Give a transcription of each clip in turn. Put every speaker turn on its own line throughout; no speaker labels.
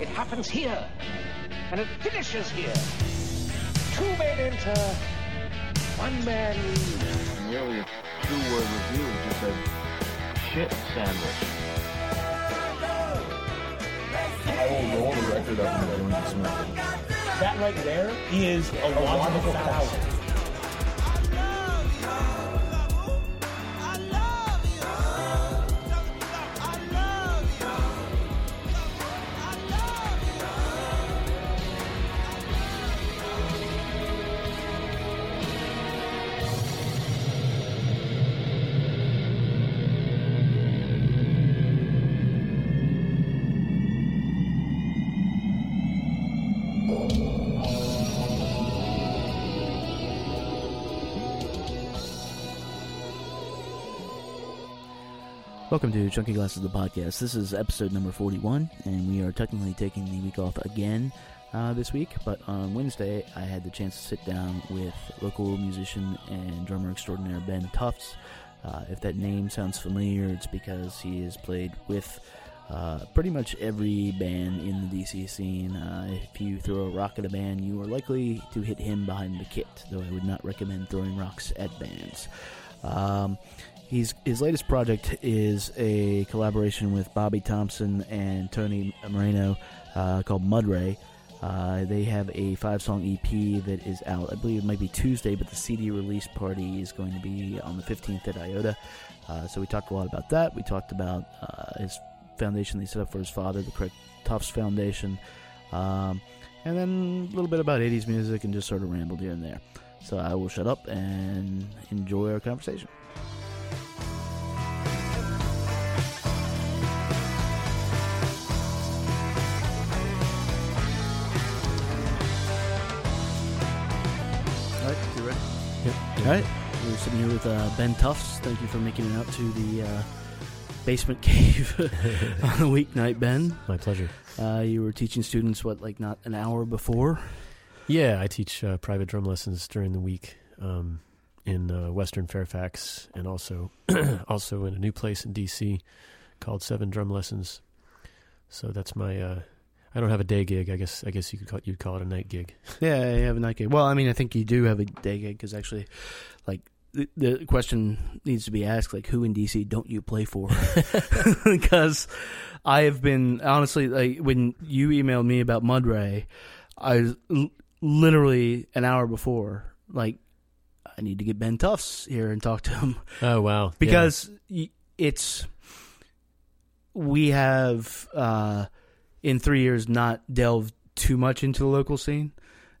It happens here, and it finishes here. Two men enter, one man leaves.
Nearly a two-word review just a shit sandwich.
I will roll the record up and everyone can smell.
That right there is a logical fallacy.
Welcome to Chunky Glasses, the podcast. This is episode number 41, and we are technically taking the week off again uh, this week. But on Wednesday, I had the chance to sit down with local musician and drummer extraordinaire Ben Tufts. Uh, if that name sounds familiar, it's because he has played with uh, pretty much every band in the DC scene. Uh, if you throw a rock at a band, you are likely to hit him behind the kit, though I would not recommend throwing rocks at bands. Um, He's, his latest project is a collaboration with Bobby Thompson and Tony Moreno uh, called Mudray. Uh, they have a five song EP that is out. I believe it might be Tuesday, but the CD release party is going to be on the 15th at IOTA. Uh, so we talked a lot about that. We talked about uh, his foundation they set up for his father, the Craig Tufts Foundation. Um, and then a little bit about 80s music and just sort of rambled here and there. So I will shut up and enjoy our conversation. Right, we're sitting here with uh, Ben Tufts. Thank you for making it out to the uh, basement cave on a weeknight, Ben.
My pleasure.
Uh, you were teaching students what, like not an hour before?
Yeah, I teach uh, private drum lessons during the week um, in uh, Western Fairfax, and also also in a new place in DC called Seven Drum Lessons. So that's my. I don't have a day gig. I guess I guess you could call, you'd call it a night gig.
Yeah, I have a night gig. Well, I mean, I think you do have a day gig because actually, like, the, the question needs to be asked, like, who in DC don't you play for? Because I have been honestly, like, when you emailed me about Mudray, I was l- literally an hour before, like, I need to get Ben Tufts here and talk to him
Oh wow!
because y it's we have uh, in three years not delved too much into the local scene,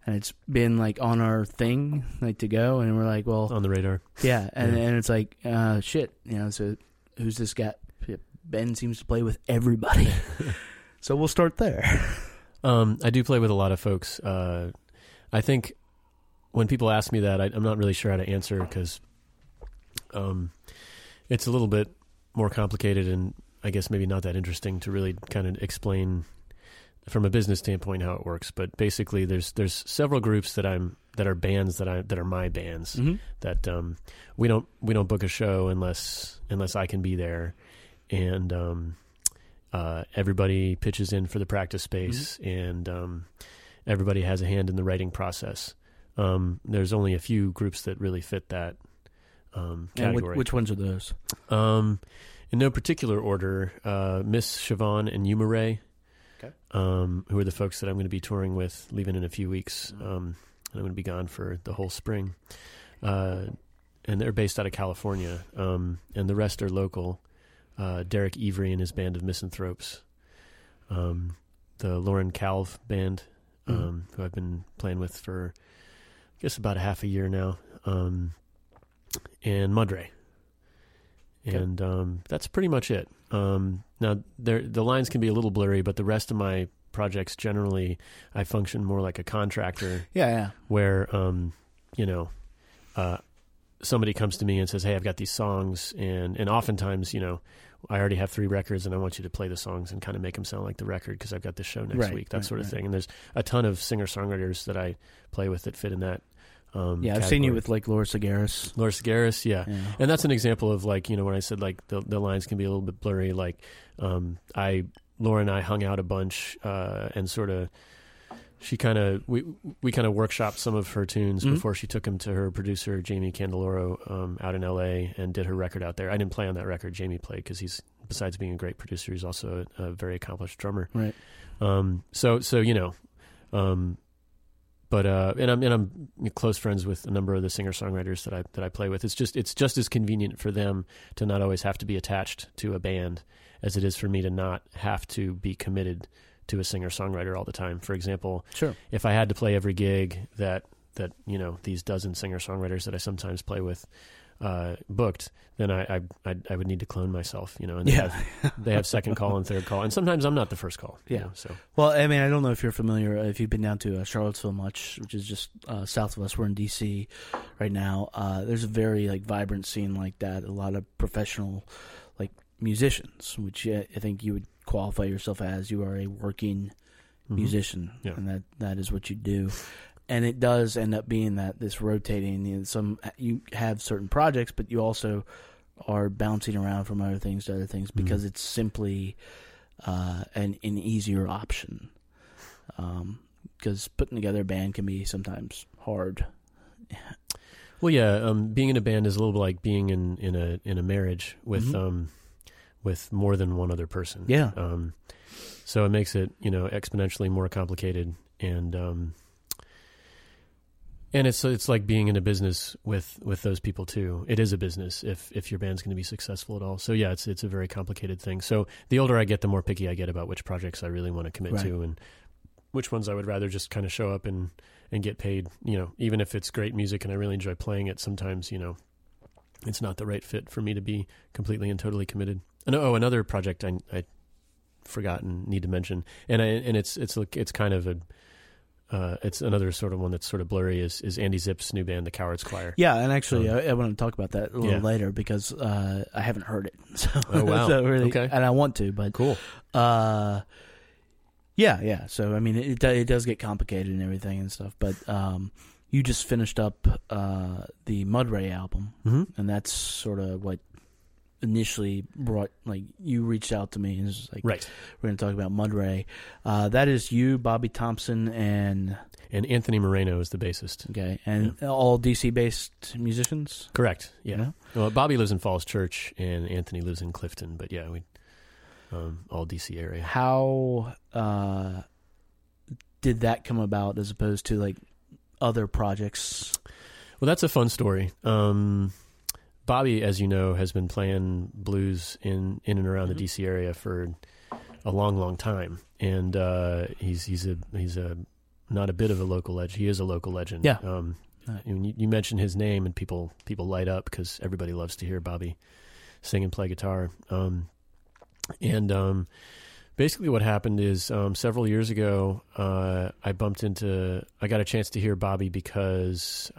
and it's been like on our thing, like to go, and we're like, well,
on the radar.
yeah, and
Yeah.
and it's like, uh, shit, you know. So who's this guy? Ben seems to play with everybody, so we'll start there.
Um, I do play with a lot of folks. Uh, I think when people ask me that, I, I'm not really sure how to answer because um, it's a little bit more complicated and I guess maybe not that interesting to really kind of explain from a business standpoint how it works. But basically, there's there's several groups that I'm that are bands that I that are my bands
Mm-hmm.
that um, we don't we don't book a show unless unless I can be there, and um, uh, everybody pitches in for the practice space, and um, everybody has a hand in the writing process. Um, there's only a few groups that really fit that um,
And which,
category.
which ones are those?
In no particular order, uh, Miss Siobhan and Yuma Ray,
Okay.
um, who are the folks that I'm going to be touring with, leaving in a few weeks. Um, and I'm going to be gone for the whole spring. Uh, and they're based out of California. Um, and the rest are local. Uh, Derek Evry and his band of Misanthropes. Um, the Lauren Calve band, um, who I've been playing with for, I guess, about a half a year now. Um, and Mudray. And um, that's pretty much it. Um, now, there the lines can be a little blurry, but the rest of my projects generally, I function more like a contractor
Yeah, yeah.
where um, you know, uh, somebody comes to me and says, "Hey, I've got these songs," and and oftentimes, you know, I already have three records, and I want you to play the songs and kind of make them sound like the record because I've got this show next
Right,
week, that
right,
sort of
right.
thing. And there's a ton of singer songwriters that I play with that fit in that. Um,
Yeah, I've seen you with like Laura Tsaggaris.
Laura Tsaggaris, yeah.
Yeah.
And that's an example of like, you know, when I said like the, the lines can be a little bit blurry, like um, I Laura and I hung out a bunch uh, and sort of she kind of we we kind of workshopped some of her tunes
Mhm.
before she took them to her producer Jamie Candiloro um, out in L.A. and did her record out there. I didn't play on that record. Jamie played because he's besides being a great producer, he's also a, a very accomplished drummer.
Right.
Um, so so you know, um, but uh, and I'm and I'm close friends with a number of the singer songwriters that I that I play with. It's just it's just as convenient for them to not always have to be attached to a band as it is for me to not have to be committed to a singer songwriter all the time. For example,
Sure.
if I had to play every gig that that you know these dozen singer songwriters that I sometimes play with uh, booked, then I, I I I would need to clone myself. You know, and they
Yeah.
have they have second call and third call, and sometimes I'm not the first call. you
Yeah.
know, so
Well, I mean, I don't know if you're familiar, if you've been down to uh, Charlottesville much, which is just uh, south of us. We're in D.C. right now. Uh, there's a very like vibrant scene like that. A lot of professional like musicians, which I think you would qualify yourself as. You are a working
mhm.
musician,
Yeah.
and that that is what you do. And it does end up being that this rotating. You know, some you have certain projects, but you also are bouncing around from other things to other things
Mm-hmm.
because it's simply uh, an an easier option. Because putting together a band can be sometimes hard.
Well, yeah, um, being in a band is a little bit like being in, in a in a marriage with
Mhm.
um, with more than one other person.
Yeah.
Um, so it makes it you know exponentially more complicated, and um, and it's it's like being in a business with with those people too. It is a business if if your band's going to be successful at all. So yeah, it's it's a very complicated thing. So the older I get, the more picky I get about which projects I really want to commit
Right.
to, and which ones I would rather just kind of show up and and get paid. You know, even if it's great music and I really enjoy playing it, sometimes you know it's not the right fit for me to be completely and totally committed. And oh, another project I I forgot and need to mention, and I and it's it's it's kind of a uh, it's another sort of one that's sort of blurry is is Andy Zipf's new band, the Cowards Choir.
Yeah, and actually,
Um,
I, I want to talk about that a little
Yeah.
later because uh, I haven't heard it. So,
Oh, wow.
so really,
Okay.
and I want to, but
Cool.
Uh, yeah, yeah. So I mean, it it does get complicated and everything and stuff. But um, you just finished up uh the Mudray album,
hmm
and that's sort of what initially brought like you reached out to me and was like,
Right.
we're going to talk about Mudray. Uh, that is you, Bobby Thompson, and
And Anthony Moreno is the bassist.
okay, and all DC based musicians.
Correct. Yeah.
Yeah.
Well, Bobby lives in Falls Church, and Anthony lives in Clifton. But yeah, we um, all DC area.
How uh, did that come about as opposed to like other projects?
Well, that's a fun story. Um, Bobby, as you know, has been playing blues in in and around
Mhm.
the DC area for a long, long time, and uh, he's he's a he's a not a bit of a local legend. He is a local legend.
Yeah.
Um,
Right.
you, you mention his name, and people people light up because everybody loves to hear Bobby sing and play guitar. Um, and um, basically, what happened is um, several years ago, uh, I bumped into. I got a chance to hear Bobby because.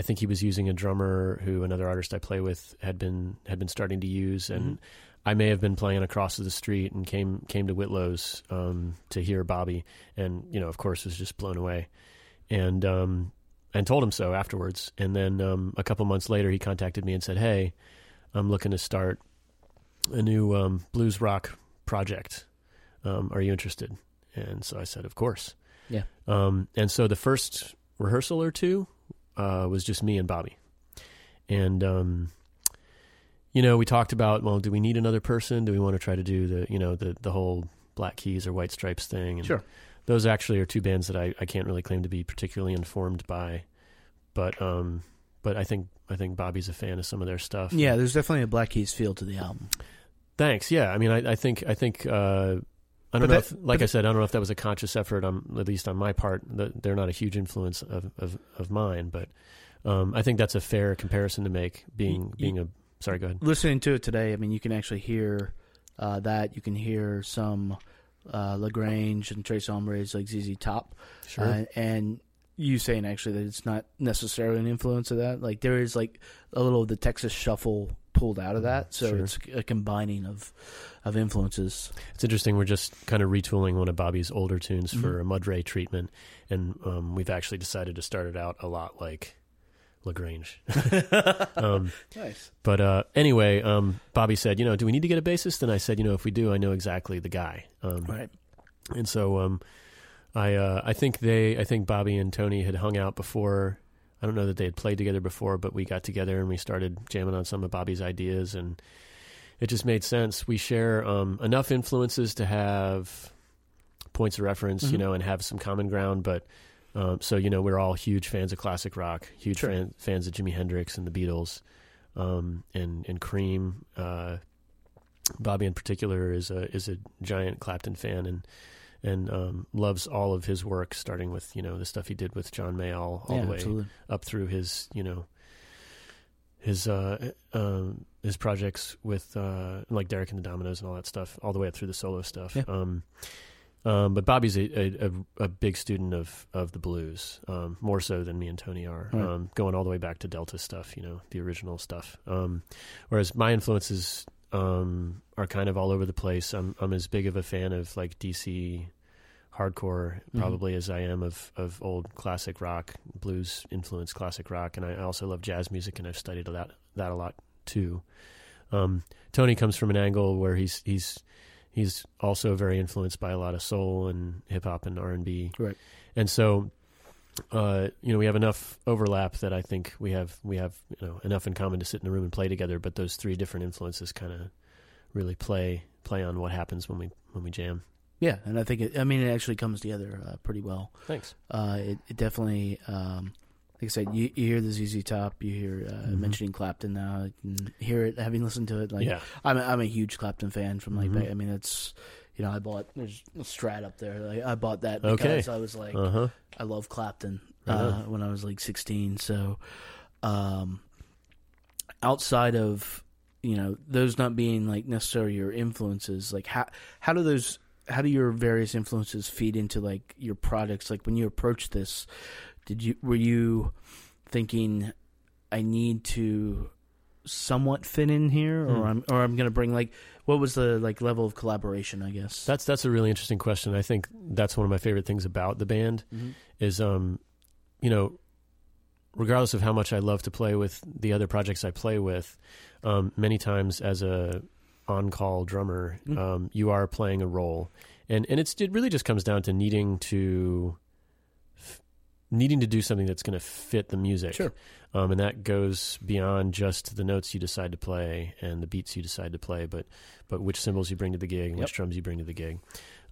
I think he was using a drummer who another artist I play with had been had been starting to use, and I may have been playing across the street and came came to Whitlow's um, to hear Bobby, and you know, of course, was just blown away, and um, and told him so afterwards. And then um, a couple months later, he contacted me and said, "Hey, I'm looking to start a new um, blues rock project. Um, are you interested?" And so I said, "Of course."
Yeah.
Um, and so the first rehearsal or two uh, was just me and Bobby, and um, you know, we talked about, well, do we need another person? Do we want to try to do the, you know, the the whole Black Keys or White Stripes thing? And
Sure.
Those actually are two bands that I, I can't really claim to be particularly informed by, but um, but I think I think Bobby's a fan of some of their stuff.
Yeah, there's definitely a Black Keys feel to the album.
Thanks. Yeah. I mean, I, I think I think uh, I don't
But
know.
that-
if, like I said, I don't know if that was a conscious effort on at least on my part. They're not a huge influence of of, of mine, but um, I think that's a fair comparison to make. Being being a sorry, go ahead.
Listening to it today, I mean, you can actually hear uh, that. You can hear some uh, La Grange and Tres Hombres like ZZ Top,
Sure.
uh, and you saying actually that it's not necessarily an influence of that. Like there is like a little of the Texas Shuffle pulled out of that, so
Sure.
it's a combining of of influences.
It's interesting. We're just kind of retooling one of Bobby's older tunes
Mm-hmm.
for a Mudray treatment, and um, we've actually decided to start it out a lot like La Grange. um,
Nice.
but uh, anyway, um, Bobby said, you know, do we need to get a bassist? And I said, you know, if we do, I know exactly the guy. Um,
Right.
and so um, I uh, I think they I think Bobby and Tony had hung out before. I don't know that they had played together before, but we got together and we started jamming on some of Bobby's ideas, and it just made sense. We share um, enough influences to have points of reference, you
Mhm.
know, and have some common ground. But um, so you know, we're all huge fans of classic rock, huge
Sure.
fan, fans of Jimi Hendrix and the Beatles, um, and and Cream. Uh, Bobby in particular is a is a giant Clapton fan and and um, loves all of his work, starting with you know the stuff he did with John Mayall all
yeah,
the way
absolutely.
up through his you know his uh, um, his projects with uh, like Derek and the Dominos and all that stuff, all the way up through the solo stuff.
Yeah.
Um, um, but Bobby's a, a, a, a big student of, of the blues, um, more so than me and Tony are,
Right.
um, going all the way back to Delta stuff, you know, the original stuff. Um, whereas my influences um, are kind of all over the place. I'm I'm as big of a fan of like DC hardcore
Mhm.
probably as I am of of old classic rock, blues influenced classic rock, and I also love jazz music, and I've studied that that a lot too. Um, Tony comes from an angle where he's he's he's also very influenced by a lot of soul and hip hop and R and B,
Right.
and so. Uh, you know, we have enough overlap that I think we have we have you know enough in common to sit in the room and play together. But those three different influences kind of really play play on what happens when we when we jam.
Yeah, and I think it. I mean, it actually comes together uh, pretty well.
Thanks.
Uh, it, it definitely, um, like I said, you, you hear the ZZ Top, you hear uh,
Mhm.
mentioning Clapton now, you can hear it, having listened to it. Like,
yeah,
I'm a, I'm a huge Clapton fan. From like,
Mhm.
I mean, it's you know, I bought there's a Strat up there. Like, I bought that
Okay.
because I was like,
uh huh.
I love Clapton uh, when I was like 16. So, um, outside of you know those not being like necessarily your influences, like how how do those how do your various influences feed into like your products? Like when you approach this, did you were you thinking I need to somewhat fit in here, or
Hmm.
I'm or I'm gonna bring like what was the like level of collaboration? I guess
That's that's a really interesting question. I think that's one of my favorite things about the band
Mhm.
is um you know regardless of how much I love to play with the other projects I play with, um, many times as a on-call drummer,
Mm.
um, you are playing a role, and and it's it really just comes down to needing to needing to do something that's going to fit the music.
Sure.
Um, and that goes beyond just the notes you decide to play and the beats you decide to play, but but which cymbals you bring to the gig and which drums you bring to the gig.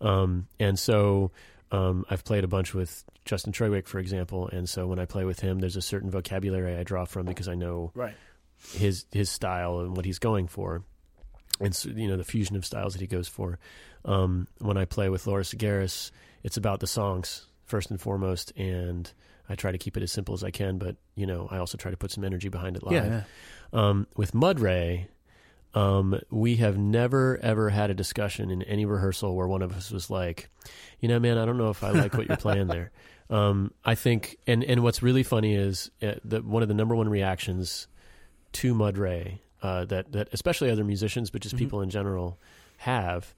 Um, and so um, I've played a bunch with Justin Trawick, for example, and so when I play with him, there's a certain vocabulary I draw from because I know
right.
his his style and what he's going for, and so, you know the fusion of styles that he goes for. Um, when I play with Laura Tsaggaris, it's about the songs first and foremost, and I try to keep it as simple as I can. But you know, I also try to put some energy behind it live.
Yeah, yeah.
Um, with Mudray, um, we have never ever had a discussion in any rehearsal where one of us was like, you know, man, I don't know if I like what you're playing there. Um, I think, and and what's really funny is uh, that one of the number one reactions to Mudray uh, that that especially other musicians, but just
Mhm.
people in general have.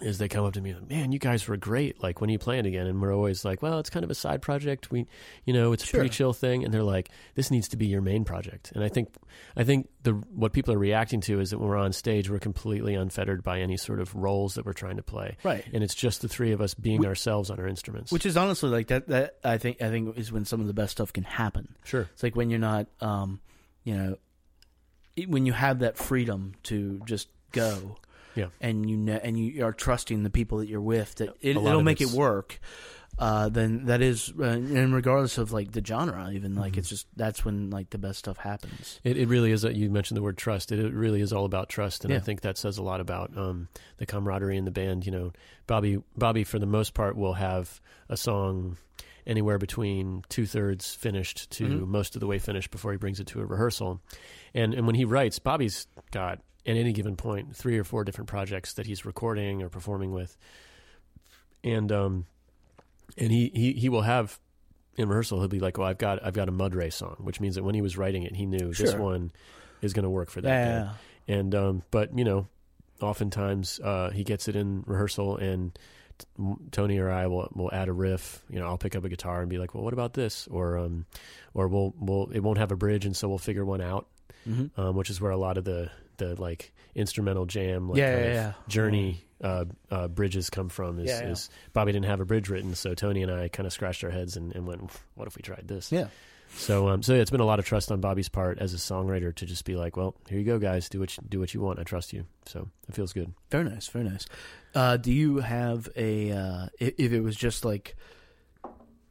Is they come up to me, like, man, you guys were great. Like, when are you playing again? And we're always like, well, it's kind of a side project. We, you know, it's a pretty chill thing. And they're like, this needs to be your main project. And I think I think the what people are reacting to is that when we're on stage, we're completely unfettered by any sort of roles that we're trying to play,
Right.
and it's just the three of us being
Wh-
ourselves on our instruments.
Which is honestly like that. That I think I think is when some of the best stuff can happen.
sure,
It's like when you're not, um, you know, when you have that freedom to just go.
Yeah.
And you know, and you are trusting the people that you're with that it, it'll make it work. Uh, then that is, uh, and regardless of like the genre, even like
Mhm.
it's just that's when like the best stuff happens.
it, it really is. A, you mentioned the word trust. It, it really is all about trust, and I think that says a lot about um, the camaraderie in the band. You know, Bobby Bobby for the most part will have a song anywhere between two thirds finished to
Mhm.
most of the way finished before he brings it to a rehearsal. And and when he writes, Bobby's got at any given point three or four different projects that he's recording or performing with, and um, and he he he will have in rehearsal he'll be like, well, I've got I've got a Mud Ray song, which means that when he was writing it, he knew this one is going to work for that band.
Yeah.
And um, but you know, oftentimes uh, he gets it in rehearsal and Tony or I will will add a riff. You know, I'll pick up a guitar and be like, "Well, what about this?" Or um, or we'll we'll it won't have a bridge, and so we'll figure one out.
Mhm.
Um, which is where a lot of the the like instrumental jam, like
Yeah,
kind
yeah, yeah.
journey uh, uh, bridges come from. Is,
Yeah,
is Bobby didn't have a bridge written, so Tony and I kind of scratched our heads and, and went, "What if we tried this?"
Yeah.
So um, so yeah, it's been a lot of trust on Bobby's part as a songwriter to just be like, "Well, here you go, guys. Do what you, do what you want. I trust you." So it feels good.
Very nice, very nice. Uh, do you have a uh, if, if it was just like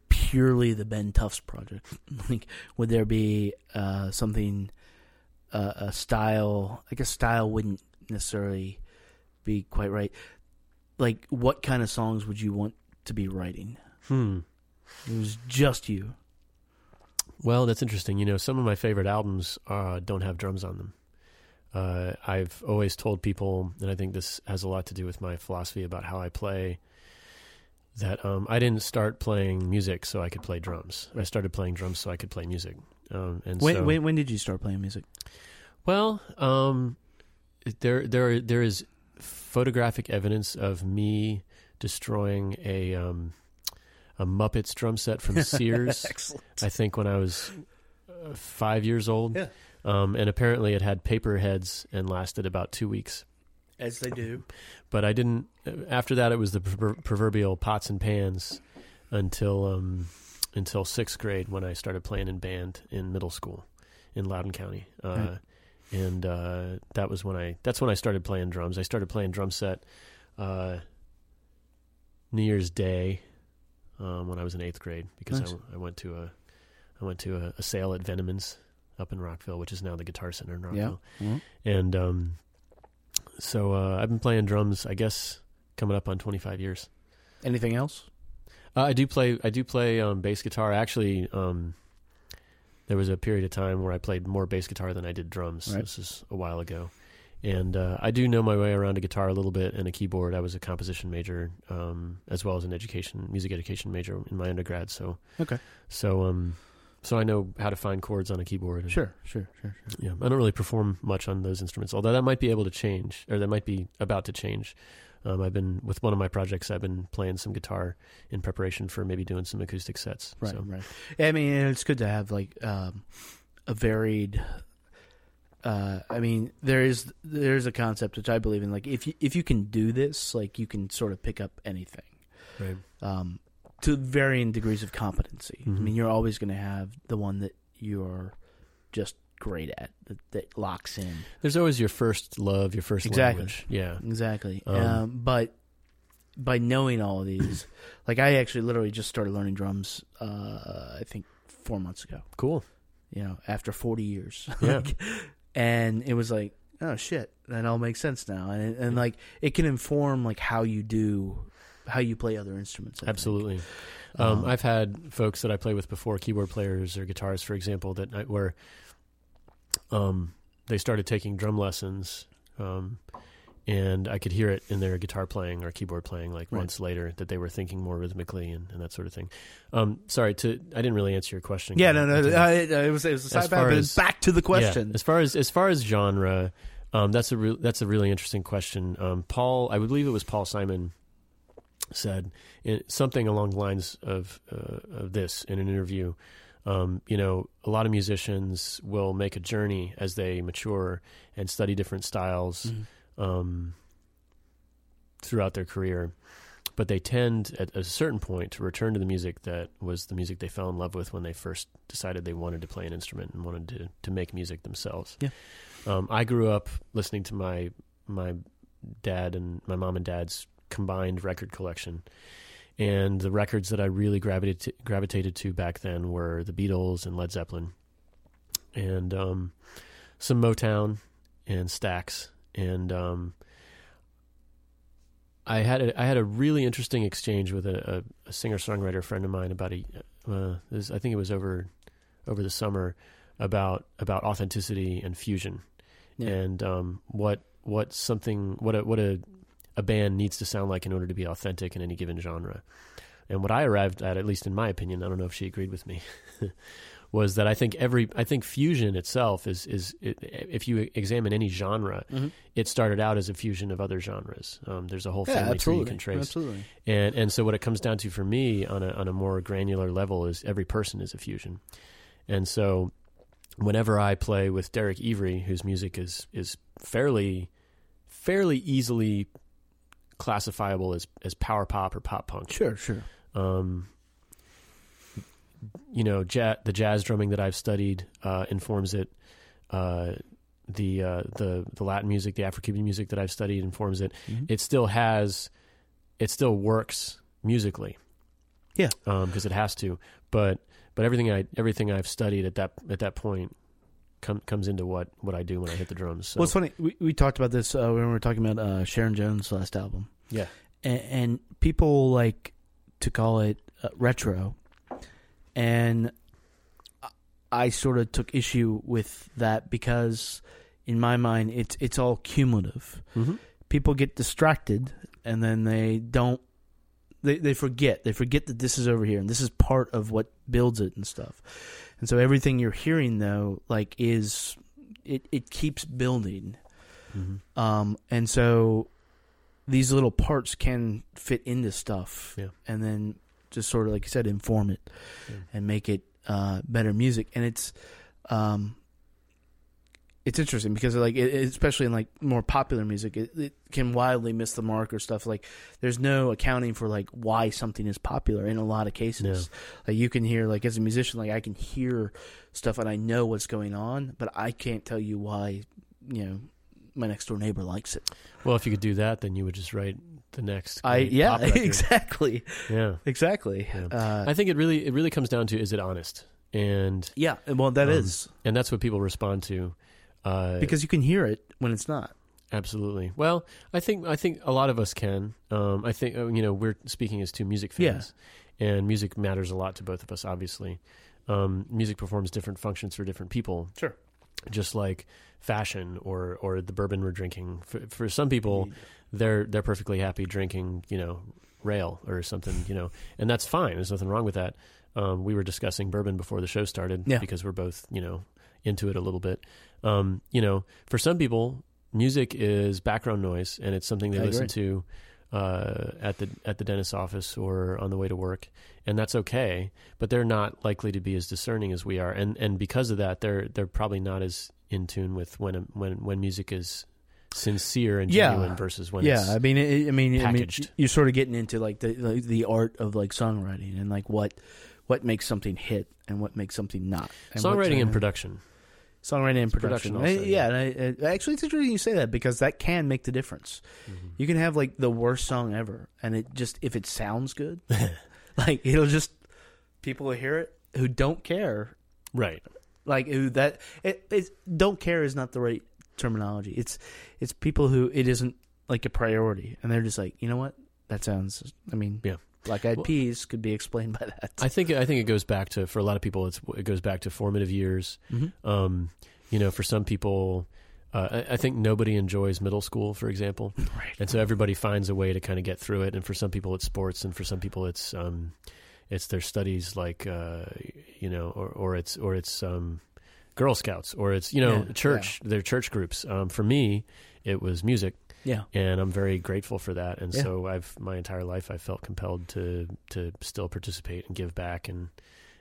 purely the Ben Tufts project, like would there be uh, something uh, a style? I guess style wouldn't necessarily be quite right. Like, what kind of songs would you want to be writing?
Hmm.
It was just you.
Well, that's interesting. You know, some of my favorite albums uh, don't have drums on them. Uh, I've always told people, and I think this has a lot to do with my philosophy about how I play, that um, I didn't start playing music so I could play drums. I started playing drums so I could play music. Um, and
When,
so,
when when did you start playing music?
well, um, there there there is photographic evidence of me destroying a um, a Muppets drum set from Sears. I think when I was uh, five years old.
Yeah.
Um, and apparently it had paper heads and lasted about two weeks.
As they do.
But I didn't. After that, it was the proverbial pots and pans until um, until sixth grade when I started playing in band in middle school in Loudoun County. Uh,
Right.
And uh, that was when I. That's when I started playing drums. I started playing drum set uh, New Year's Day um, when I was in eighth grade because
Nice.
I, I went to a I went to a, a sale at Venemans up in Rockville, which is now the Guitar Center in
Yeah.
Rockville.
Mhm.
And um, so uh, I've been playing drums, I guess, coming up on 25 years.
Anything else?
Uh, I do play. I do play um, bass guitar. Actually, um, there was a period of time where I played more bass guitar than I did drums.
Right.
This is a while ago, and uh, I do know my way around a guitar a little bit and a keyboard. I was a composition major um, as well as an education, music education major in my undergrad. So
Okay.
so um, so I know how to find chords on a keyboard. and-
Sure, sure, sure, sure.
yeah, I don't really perform much on those instruments, although that might be able to change, or that might be about to change. Um, I've been with one of my projects. I've been playing some guitar in preparation for maybe doing some acoustic sets.
Right,
So,
right. I mean, it's good to have like um, a varied. Uh, I mean, there is there's a concept which I believe in. Like, if you if you can do this, like you can sort of pick up anything
right.
um, to varying degrees of competency. I
Mhm.
mean, you're always going to have the one that you're just great at that, that locks in.
There's always your first love, your first
Exactly.
language. Yeah.
Exactly.
Um,
Um, but by knowing all of these, like I actually literally just started learning drums. Uh, I think four months ago.
Cool.
You know, after forty years.
Yeah.
Like, and it was like, oh shit, that all makes sense now, and and like it can inform like how you do, how you play other instruments. I.
Absolutely. Um,
Um,
I've had folks that I play with before, keyboard players or guitarists, for example, that I, where um, they started taking drum lessons, um, and I could hear it in their guitar playing or keyboard playing, like
Right.
months later, that they were thinking more rhythmically and, and that sort of thing. Um, sorry, to I didn't really answer your question.
Yeah, no, no, uh, it, it was it was a
As
side
far
but back to the question.
Yeah, as far as as far as genre, um, that's a re- that's a really interesting question. Um, Paul, I would believe it was Paul Simon, said in, something along the lines of uh, of this in an interview. Um, you know, a lot of musicians will make a journey as they mature and study different styles
Mhm.
um, throughout their career. But they tend, at a certain point, to return to the music that was the music they fell in love with when they first decided they wanted to play an instrument and wanted to, to make music themselves.
Yeah.
Um, I grew up listening to my my dad and my mom and dad's combined record collection, and the records that I really gravitated to, gravitated to back then were the Beatles and Led Zeppelin, and um, some Motown and Stax, and um, I had a, I had a really interesting exchange with a, a, a singer songwriter friend of mine about a uh, this, I think it was over over the summer about about authenticity and fusion
Yeah.
and um, what what something what a what a a band needs to sound like in order to be authentic in any given genre. And what I arrived at, at least in my opinion, I don't know if she agreed with me, was that I think every I think fusion itself is is it, if you examine any genre, it started out as a fusion of other genres. Um, there's a whole
Yeah,
family tree you can trace,
Absolutely.
and and so what it comes down to for me on a on a more granular level is every person is a fusion, and so whenever I play with Derek Evry, whose music is is fairly fairly easily classifiable as as power pop or pop punk.
Sure, sure.
Um, you know, ja- the jazz drumming that I've studied uh, informs it. Uh, the uh, the the Latin music, the Afro Cuban music that I've studied informs it.
Mm-hmm.
It still has, it still works musically.
Yeah.
because it has to. But but everything I everything I've studied at that at that point com- comes into what what I do when I hit the drums. So
Well, it's funny. We, we talked about this uh, when we were talking about uh, Sharon Jones' last album.
yeah,
and, and people like to call it uh, retro, and I- I sort of took issue with that because, in my mind, it's it's all cumulative.
mm-hmm.
People get distracted, and then they don't. They they forget. They forget that this is over here, and this is part of what builds it and stuff. And so everything you're hearing, though, like is it it keeps building.
Mm-hmm.
Um, and so these little parts can fit into stuff,
Yeah.
and then just sort of like you said, inform it
Yeah.
and make it uh, better music. And it's um, it's interesting because like it, especially in like more popular music, it, it can wildly miss the mark or stuff. Like there's no accounting for like why something is popular in a lot of cases. Like you can hear like as a musician, like I can hear stuff and I know what's going on, but I can't tell you why. You know, my next door neighbor likes it.
Well, if you could do that, then you would just write the next.
I yeah, exactly,
Yeah,
exactly.
Yeah.
Uh,
I think it really it really comes down to is it honest, and
yeah, well, that
Um,
is
and that's what people respond to. Uh,
because you can hear it when it's not.
absolutely. Well, I think I think a lot of us can. Um, I think uh, you know we're speaking as two music fans, and music matters a lot to both of us. Obviously, um, music performs different functions for different people.
Sure.
just like fashion or or the bourbon we're drinking. For, for some people, they're they're perfectly happy drinking, you know, rail or something, you know, and that's fine. There's nothing wrong with that. Um, we were discussing bourbon before the show started
Yeah.
because we're both, you know, into it a little bit. Um, you know, for some people, music is background noise, and it's something they
I
listen
agree.
to uh, at the at the dentist's office or on the way to work, and that's okay. But they're not likely to be as discerning as we are, and and because of that, they're they're probably not as in tune with when when when music is sincere and
Yeah.
genuine versus when
yeah,
it's
I mean, it, I mean, I mean, you're sort of getting into like the like, the art of like songwriting and like what what makes something hit and what makes something not. And
songwriting and production.
Songwriting and
production
production.
also,
I- yeah, and I, I- actually, it's interesting you say that because that can make the difference. Mm-hmm. You can have like the worst song ever, and it just if it sounds good, like it'll just people will hear it who don't care,
Right.
like who that it, it don't care is not the right terminology. It's it's people who it isn't like a priority, and they're just like, you know what, that sounds. I mean,
Yeah.
Black Eyed
Well-
Peas could be explained by that.
I think I think it goes back to for a lot of people. It's it goes back to formative years.
Mhm.
Um, you know, for some people, uh, I, I think nobody enjoys middle school, for example,
Right.
and so everybody finds a way to kind of get through it. And for some people, it's sports, and for some people, it's um, it's their studies, like uh, you know, or, or it's or it's um, Girl Scouts, or it's you know,
Yeah,
church, their church groups. Um, for me, it was music
Yeah.
and I'm very grateful for that. And
Yeah.
so I've my entire life I felt compelled to to still participate and give back and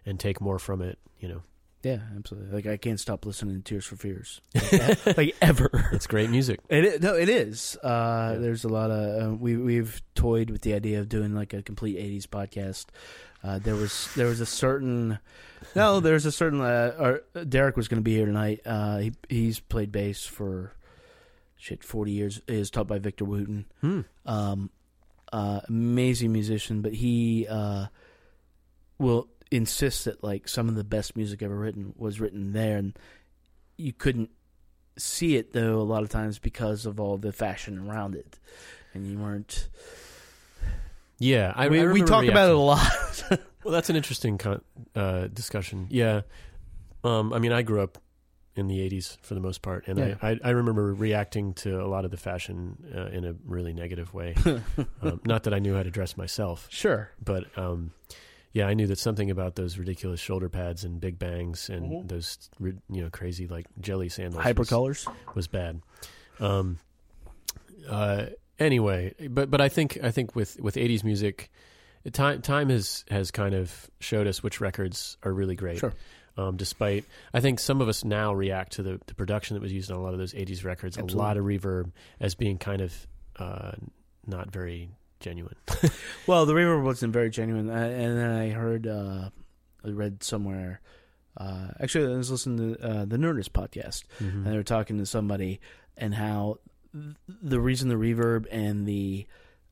and take more from it. You know,
Yeah, absolutely. Like I can't stop listening to Tears for Fears, like, like ever.
it's great music.
It is, no, it is. Uh,
Yeah.
There's a lot of uh, we we've toyed with the idea of doing like a complete '80s podcast. Uh, there was there was a certain no, there's a certain uh, or Derek was going to be here tonight. Uh, he he's played bass for shit 40 years. Is taught by Victor Wooten.
Hmm.
Um, uh, amazing musician, but he uh, will insist that like some of the best music ever written was written there, and you couldn't see it though a lot of times because of all the fashion around it, and you weren't.
Yeah, I,
we
I
we talk about it a lot.
Well, that's an interesting con- uh, discussion. Yeah, um, I mean, I grew up in the '80s for the most part, and
Yeah.
I, I I remember reacting to a lot of the fashion uh, in a really negative way. um, not that I knew how to dress myself,
sure.
but um, yeah, I knew that something about those ridiculous shoulder pads and big bangs and
Mhm.
those you know crazy like jelly sandals was-
Hypercolors.
was bad. Um, uh, anyway, but but I think I think with with '80s music, time time has has kind of showed us which records are really great.
Sure.
Um, despite, I think some of us now react to the, the production that was used on a lot of those '80s records, a lot of reverb, as being kind of uh, not very genuine.
Well, the reverb wasn't very genuine, uh, and then I heard, uh, I read somewhere. Uh, actually, I was listening to uh, the Nerdist podcast, and they were talking to somebody, and how th- the reason the reverb and the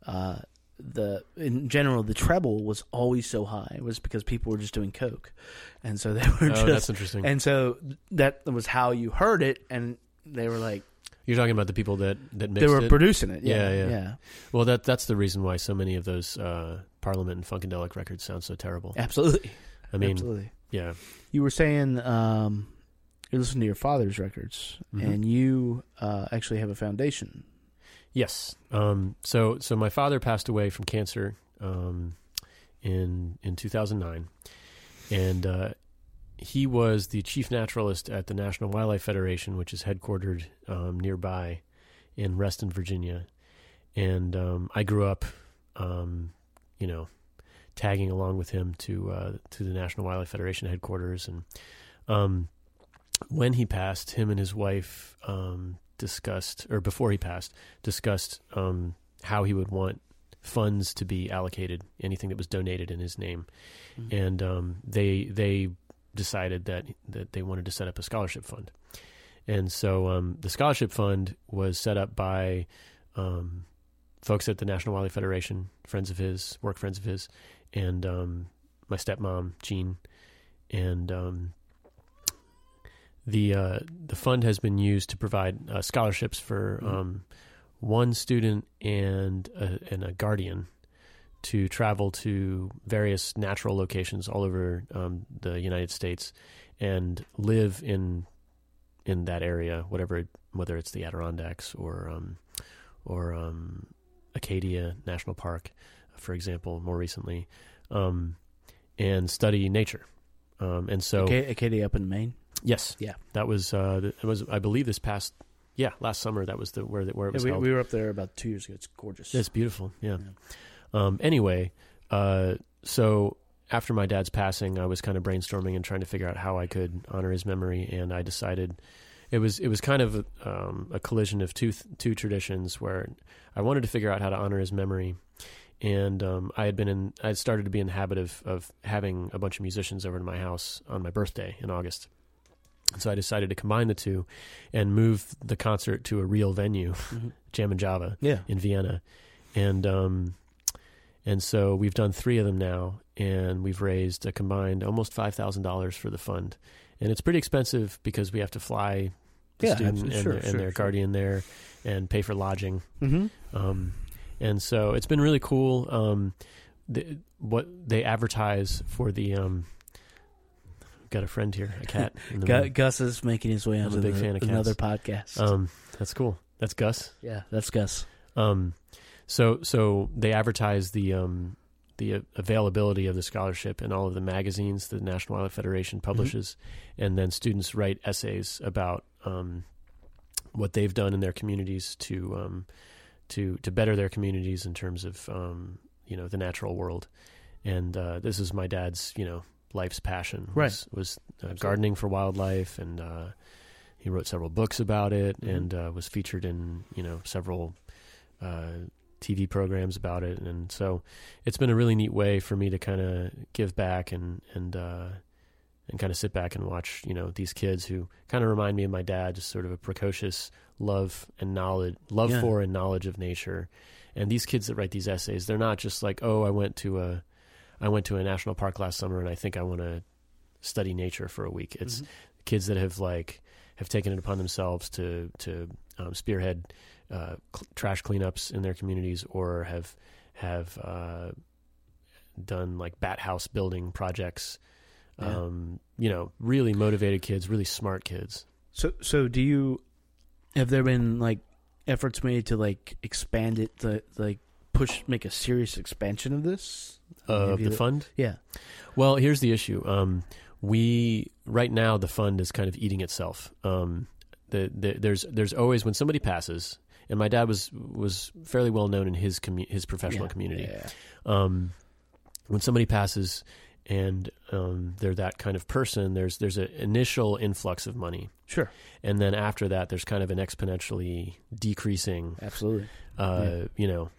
uh, the in general the treble was always so high it was because people were just doing coke, and so they were
Oh,
just
that's interesting.
and so that was how you heard it, and they were like
You're talking about the people that that mixed
they were
it.
producing it. Yeah,
Yeah,
yeah.
yeah. Well, that that's the reason why so many of those uh, Parliament and Funkadelic records sound so terrible.
Absolutely.
I mean,
Absolutely.
yeah,
You were saying um, you listen to your father's records,
Mhm.
and you uh, actually have a foundation.
Yes. Um, so so my father passed away from cancer um, in in 2009, and uh, he was the chief naturalist at the National Wildlife Federation, which is headquartered um, nearby in Reston, Virginia. And um, I grew up, um, you know, tagging along with him to uh, to the National Wildlife Federation headquarters. And um, when he passed, him and his wife discussed, or before he passed, discussed um, how he would want funds to be allocated, anything that was donated in his name, and um, they they decided that that they wanted to set up a scholarship fund, and so um, the scholarship fund was set up by um, folks at the National Wildlife Federation, friends of his, work friends of his, and um, my stepmom Jean, and um, the uh, the fund has been used to provide uh, scholarships for um, one student and a, and a guardian to travel to various natural locations all over um, the United States and live in in that area, whatever whether it's the Adirondacks or um, or um, Acadia National Park, for example, more recently, um, and study nature. Um, and so,
Aca- Acadia up in Maine.
yes,
Yeah.
that was uh, it was I believe this past yeah last summer that was the where the, where it
Yeah,
was
we,
held.
we were up there about two years ago. It's gorgeous.
It's beautiful. Yeah. Um, anyway, uh, so after my dad's passing, I was kind of brainstorming and trying to figure out how I could honor his memory, and I decided it was it was kind of um, a collision of two two traditions where I wanted to figure out how to honor his memory, and um, I had been in I had started to be in the habit of of having a bunch of musicians over to my house on my birthday in August. So I decided to combine the two and move the concert to a real venue, Jammin Java
Yeah.
in Vienna, and um, and so we've done three of them now, and we've raised a combined almost five thousand dollars for the fund, and it's pretty expensive because we have to fly the
Yeah,
student and,
Sure,
their,
sure,
their
sure.
guardian there, and pay for lodging.
Mm-hmm.
Um, and so it's been really cool. Um, the, what they advertise for the um, got a friend here, a cat. In the
Gu- Gus is making his way
I'm a big
the-
fan of
another
cats.
podcast.
Um, that's cool. That's Gus.
yeah, that's Gus.
Um, so so they advertise the um, the availability of the scholarship in all of the magazines the National Wildlife Federation publishes, and then students write essays about um, what they've done in their communities to um, to to better their communities in terms of um, you know the natural world. And uh, this is my dad's you know life's passion was, was uh, gardening for wildlife and. Uh, he wrote several books about it and uh, was featured in you know several uh, TV programs about it, and so it's been a really neat way for me to kind of give back and and uh, and kind of sit back and watch you know these kids who kind of remind me of my dad, just sort of a precocious love and knowledge, love
Yeah.
for and knowledge of nature, and these kids that write these essays, they're not just like oh I went to a I went to a national park last summer and I think I want to study nature for a week. It's kids that have like have taken it upon themselves to to um, spearhead uh, cl- trash cleanups in their communities, or have have uh, done like bat house building projects.
Yeah.
Um, you know, really motivated kids, really smart kids.
So, so do you? Have there been like efforts made to like expand it to like push, make a serious expansion of this?
of
you-
the fund.
Yeah.
Well, here's the issue. Um, we right now the fund is kind of eating itself. Um, the, the, there's there's always when somebody passes, and my dad was was fairly well known in his commu- his professional
Yeah.
community.
Yeah.
Um, when somebody passes and um, they're that kind of person, there's there's an initial influx of money,
Sure.
and then after that, there's kind of an exponentially decreasing
Absolutely.
uh,
Yeah.
you know,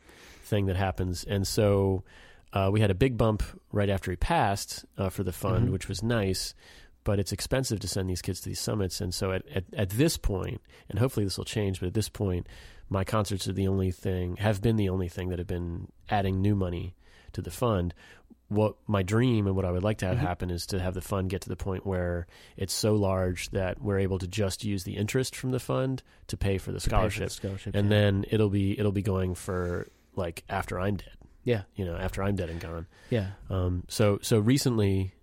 thing that happens. And so uh, we had a big bump right after he passed uh, for the fund,
Mhm.
which was nice. But it's expensive to send these kids to these summits, and so at, at, at this point, and hopefully this will change. But at this point, my concerts are the only thing, have been the only thing that have been adding new money to the fund. What my dream and what I would like to have
Mhm.
happen is to have the fund get to the point where it's so large that we're able to just use the interest from the fund to pay for the
pay for the
scholarship
scholarship.
and
yeah.
then it'll be it'll be going for like after I'm dead.
Yeah.
You know, after I'm dead and gone.
Yeah.
Um, so so recently,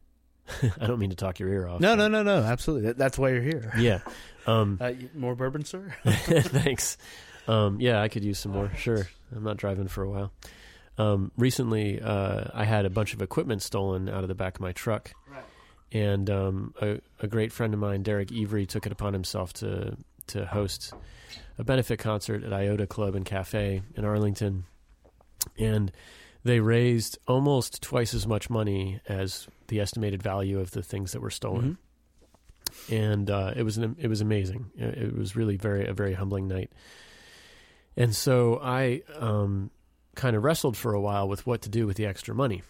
I don't mean to talk your ear off.
No, no, no, no. Absolutely. That, that's why you're here.
Yeah. Um,
Uh, more bourbon, sir?
thanks. Um, yeah, I could use some more. Sure. I'm not driving for a while. Um, recently, uh, I had a bunch of equipment stolen out of the back of my truck. And um, a, a great friend of mine, Derek Evry, took it upon himself to to host a benefit concert at Iota Club and Cafe in Arlington, and they raised almost twice as much money as the estimated value of the things that were stolen
Mhm.
and uh, it was an, it was amazing. It it was really very a very humbling night. And so I um, kind of wrestled for a while with what to do with the extra money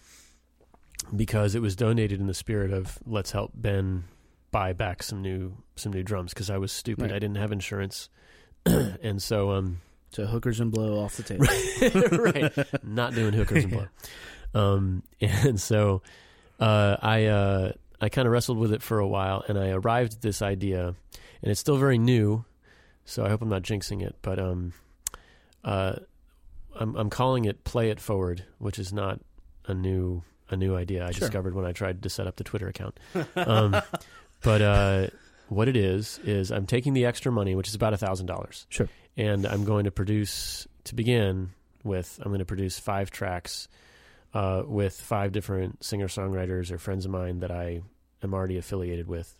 because it was donated in the spirit of let's help Ben buy back some new some new drums because I was stupid.
Right.
I didn't have insurance, and so um,
So hookers and blow off the table.
right. Not doing hookers and blow. Um, and so uh, I uh, I kind of wrestled with it for a while, and I arrived at this idea, and it's still very new, so I hope I'm not jinxing it. But um, uh, I'm I'm calling it "Play It Forward," which is not a new a new idea I
Sure.
discovered when I tried to set up the Twitter account. Um, but uh, what it is is I'm taking the extra money, which is about a thousand dollars,
Sure.
and I'm going to produce to begin with. I'm going to produce five tracks uh, with five different singer songwriters or friends of mine that I am already affiliated with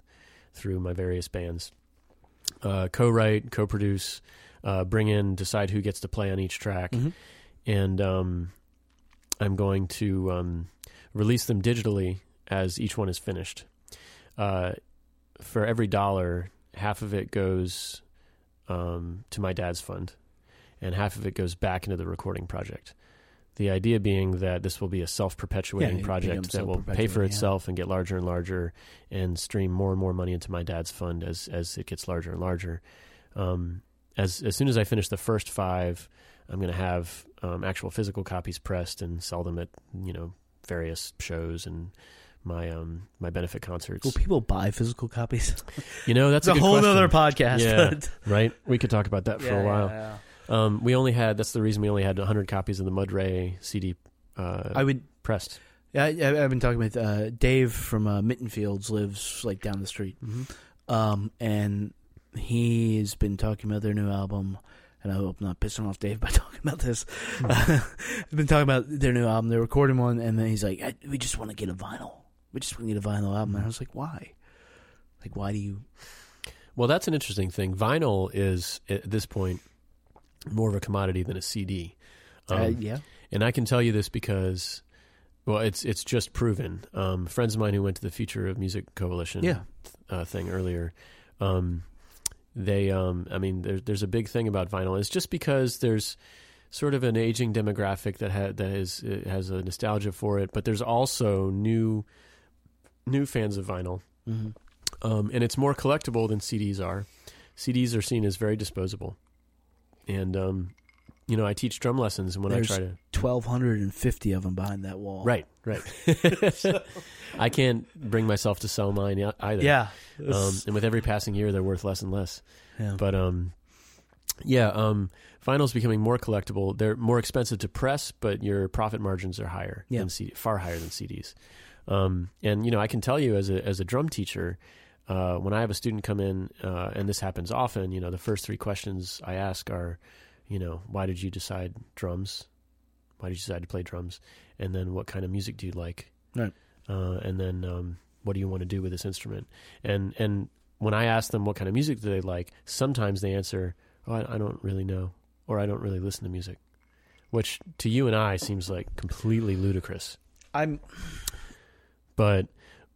through my various bands. Uh, co-write, co-produce, uh, bring in, decide who gets to play on each track,
Mhm.
and um, I'm going to um, release them digitally as each one is finished. Uh, for every dollar, half of it goes um, to my dad's fund, and half of it goes back into the recording project. The idea being that this will be a self-perpetuating
Yeah,
project that will pay for
self-perpetuating, yeah.
itself and get larger and larger, and stream more and more money into my dad's fund as as it gets larger and larger. Um, as as soon as I finish the first five, I'm going to have um, actual physical copies pressed and sell them at you know various shows and my um my benefit concerts.
Will people buy physical copies?
You know that's
It's a, whole
question.
other podcast.
Yeah. right? We could talk about that for
Yeah,
a while.
yeah, yeah.
Um, we only had that's the reason we only had 100 copies of the Mudray CD uh,
I would.
pressed.
Yeah, I, I've been talking with uh, Dave from uh, Mittenfields. Lives like down the street, um, and he's been talking about their new album. And I hope I'm not pissing off Dave by talking about this. I've been talking about their new album. They're recording one, and then he's like, "We just want to get a vinyl. We just want to get a vinyl album." And I was like, "Why? Like, why do you?"
Well, that's an interesting thing. Vinyl is at this point more of a commodity than a CD. Um,
uh, yeah,
And I can tell you this because, well, it's it's just proven. Um, friends of mine who went to the Future of Music Coalition
Yeah.
uh, thing earlier, um, they, um, I mean, there's there's a big thing about vinyl. It's just because there's sort of an aging demographic that ha- that is uh, has a nostalgia for it, but there's also new new fans of vinyl,
hmm
um, and it's more collectible than CDs are. CDs are seen as very disposable, and um, you know, I teach drum lessons, and when
There's-
I try to
twelve hundred and fifty of them behind that wall.
Right, right. I can't bring myself to sell mine either.
Yeah.
Um, and with every passing year, they're worth less and less.
yeah.
But um, yeah, um, vinyl's becoming more collectible. They're more expensive to press, but your profit margins are higher
Yeah.
than CD, far higher than CDs. Um, and you know, I can tell you as a as a drum teacher, uh, when I have a student come in, uh, and this happens often, you know, the first three questions I ask are, you know, why did you decide drums? Why did you decide to play drums? And then what kind of music do you like?
Right.
Uh, and then um, what do you want to do with this instrument? And and when I ask them what kind of music do they like, sometimes they answer, "Oh, I, I don't really know," or "I don't really listen to music," which to you and I seems like completely ludicrous.
I'm
But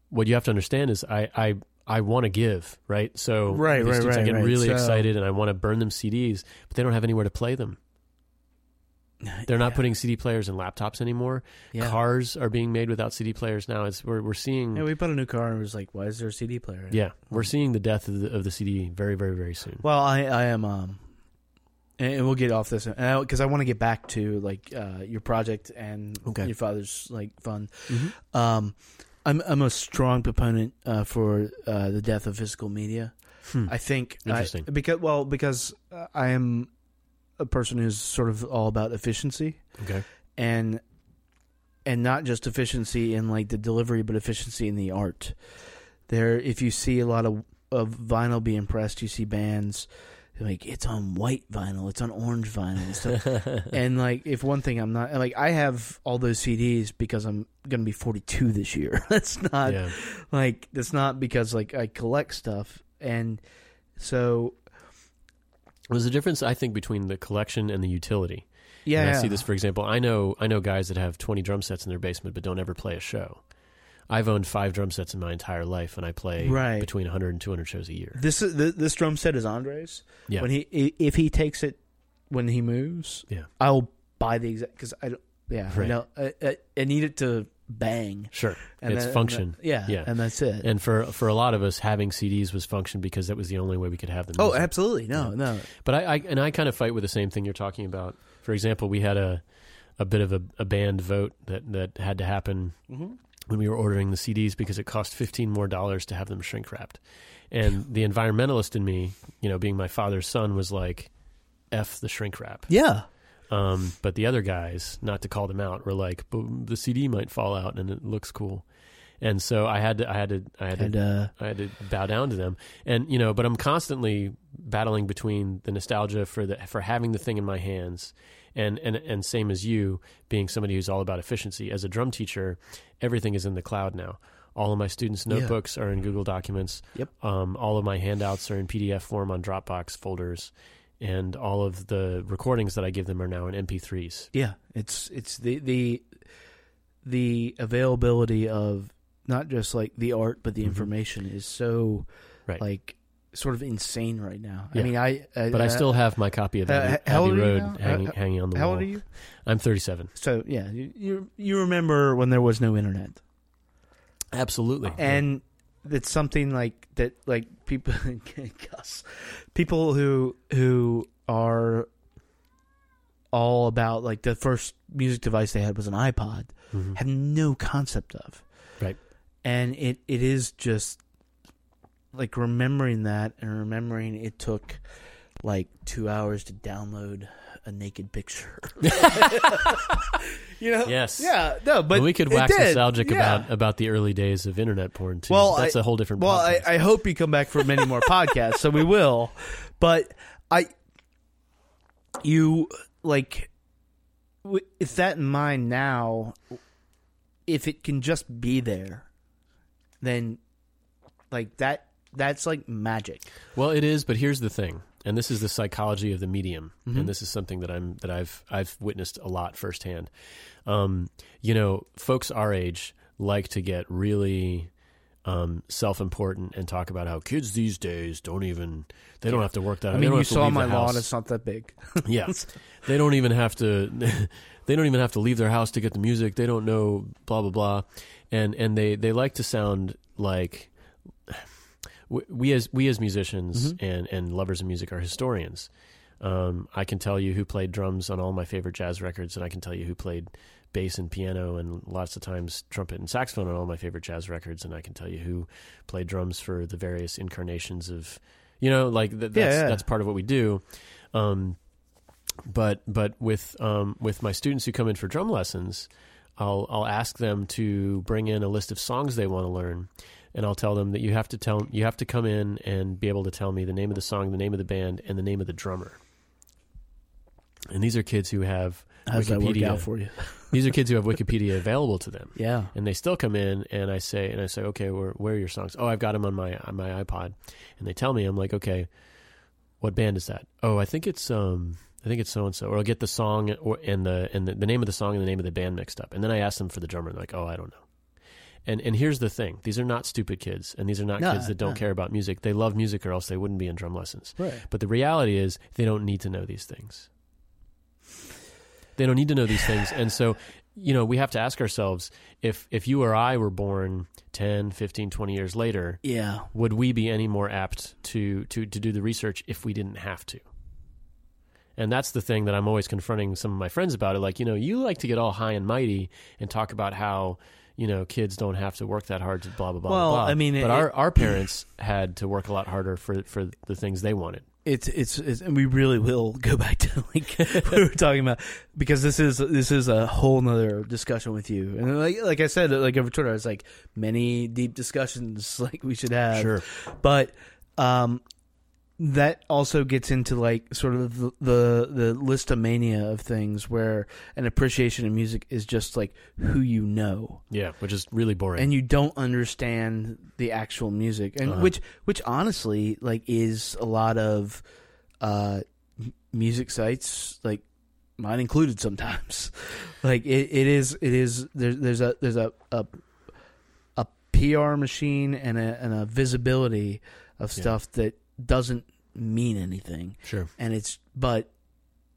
what you have to understand is, I I, I want to give, right? So
Right,
these
right,
students, I
right,
get
right.
really
So-
excited, and I want to burn them CDs, but they don't have anywhere to play them. They're not
Yeah.
putting CD players in laptops anymore.
Yeah.
Cars are being made without CD players now. It's we're we're seeing
Yeah, we bought a new car and it was like, why is there a CD player? in it?
Yeah, we're seeing the death of the, of the CD very, very, very soon.
Well, I I am um, and we'll get off this because I, want to get back to like uh, your project and
Okay.
your father's like fun.
Mhm.
Um, I'm I'm a strong proponent uh, for uh, the death of physical media.
Hmm.
I think I-
Interesting.
because well because uh, I am a person who's sort of all about efficiency
Okay.
and and not just efficiency in like the delivery but efficiency in the art there if you see a lot of of vinyl being pressed you see bands like it's on white vinyl it's on orange vinyl and stuff and like if one thing i'm not like i have all those cds because i'm gonna be 42 this year that's not
yeah.
like that's not because like i collect stuff and so
There's a difference, I think, between the collection and the utility.
yeah,
And I see this, for example. I know I know guys that have 20 drum sets in their basement but don't ever play a show. I've owned five drum sets in my entire life, and I play
Right.
between 100 and 200 shows a year.
this is this drum set is andre's
Yeah.
when he if he takes it when he moves
Yeah.
i'll buy the exact because i don't yeah I,
Right.
don't, I, I, I need it to bang
Sure.
and
it's function.
yeah
Yeah.
and that's it
And for for a lot of us, having CDs was function because that was the only way we could have them.
oh absolutely no no
But I, I and I kind of fight with the same thing you're talking about. For example, we had a a bit of a, a band vote that that had to happen
Mm-hmm.
When we were ordering the CDs because it cost fifteen more dollars to have them shrink wrapped. And the environmentalist in me, you know, being my father's son, was like, "F the shrink wrap."
yeah
Um, but the other guys, not to call them out, were like, "But the CD might fall out and it looks cool." And so I had to, I had to, I had to
and uh
I had to bow down to them, and you know, but I'm constantly battling between the nostalgia for the for having the thing in my hands, and and and same as you being somebody who's all about efficiency. As a drum teacher, everything is in the cloud now. All of my students'
Yeah.
notebooks are in Google Documents.
Yep.
Um, all of my handouts are in PDF form on Dropbox folders, and all of the recordings that I give them are now in MP3s.
yeah it's it's the the the availability of not just like the art but the
Mhm.
information is so
Right.
like sort of insane right now
Yeah.
i mean i, I
But I still have my copy of
uh,
Abbey, Abbey
old are you
Road hanging,
Uh,
hanging on the
how
wall.
How old are you
I'm 37.
So yeah, you, you you remember when there was no internet,
Absolutely.
and it's something like that. Like people, Gus, people who who are all about like the first music device they had was an iPod,
Mhm.
had no concept of,
Right.
and it it is just like remembering that and remembering it took like two hours to download a naked picture. you know?
Yes.
Yeah. No, but
Well, we could wax
did.
nostalgic
Yeah.
about about the early days of internet porn too.
Well,
that's
I-
a whole different.
Well, I. I hope you come back for many more podcasts, so we will. But I, you like, with that in mind now, if it can just be there, then like that, that's like magic.
well, it is, but here's the thing, and this is the psychology of the medium,
Mm-hmm.
and this is something that I'm that I've I've witnessed a lot firsthand. Um, you know, folks our age like to get really um, self-important and talk about how kids these days don't even they don't have to work that.
I mean, you saw my lawn; it's not that big.
Yeah, they don't even have to. They don't even have to leave their house to get the music. They don't know blah blah blah, and and they they like to sound like we, we as we as musicians and and lovers of music are historians. Um, I can tell you who played drums on all my favorite jazz records, and I can tell you who played bass and piano, and lots of times trumpet and saxophone on all my favorite jazz records, and I can tell you who played drums for the various incarnations of, you know, like th- that's
Yeah, yeah.
that's part of what we do. Um, but but with um, with my students who come in for drum lessons, I'll I'll ask them to bring in a list of songs they want to learn, and I'll tell them that you have to tell you have to come in and be able to tell me the name of the song, the name of the band, and the name of the drummer. And these are kids who have
How's that work
Wikipedia.
out for you?
These are kids who have Wikipedia available to them.
Yeah.
and they still come in and I say and I say okay where where are your songs oh I've got them on my on my iPod and they tell me I'm like okay what band is that oh I think it's um I think it's so and so or I'll get the song or and the and the, the name of the song and the name of the band mixed up and then I ask them for the drummer and they're like oh I don't know and and here's the thing. These are not stupid kids and these are not
No,
kids that don't
no.
care about music. They love music or else they wouldn't be in drum lessons.
Right.
but the reality is they don't need to know these things. They don't need to know these things. And so you know we have to ask ourselves if if you or i were born 10 15 20 years later
Yeah.
would we be any more apt to to to do the research if we didn't have to? And that's the thing that i'm always confronting some of my friends about. It like you know you like to get all high and mighty and talk about how you know kids don't have to work that hard to blah blah blah
Well,
blah.
I mean,
but
it-
our our parents had to work a lot harder for for the things they wanted
It's, it's it's and we really will go back to like what we were talking about because this is this is a whole nother discussion with you and like like I said like over Twitter it's like many deep discussions like we should have
Sure.
but um that also gets into like sort of the the, the listomania of things where an appreciation of music is just like who you know
yeah which is really boring
and you don't understand the actual music and
Uh-huh.
which which honestly like is a lot of uh music sites like mine included sometimes like it, it is it is there's there's a there's a a, a PR machine and a and a visibility of
Yeah.
stuff that doesn't mean anything
sure
and it's but